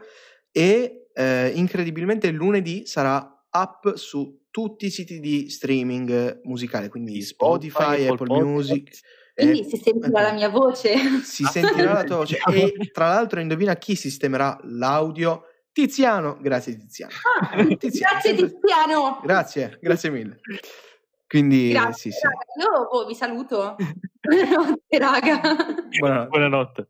Speaker 1: e eh, incredibilmente lunedì sarà up su tutti i siti di streaming musicale, quindi Spotify, Apple, Music.
Speaker 4: Quindi
Speaker 1: eh,
Speaker 4: si sentirà la mia voce.
Speaker 1: si sentirà la tua voce e [LAUGHS] tra l'altro indovina chi sistemerà l'audio? Tiziano, grazie Tiziano.
Speaker 4: Ah,
Speaker 1: Tiziano,
Speaker 4: grazie
Speaker 1: sempre-
Speaker 4: Tiziano.
Speaker 1: Grazie, grazie mille. Quindi
Speaker 4: Grazie,
Speaker 1: sì, sì.
Speaker 4: raga. Io oh, vi saluto. [LAUGHS] Buonanotte, raga.
Speaker 1: Buonanotte.
Speaker 2: Buonanotte.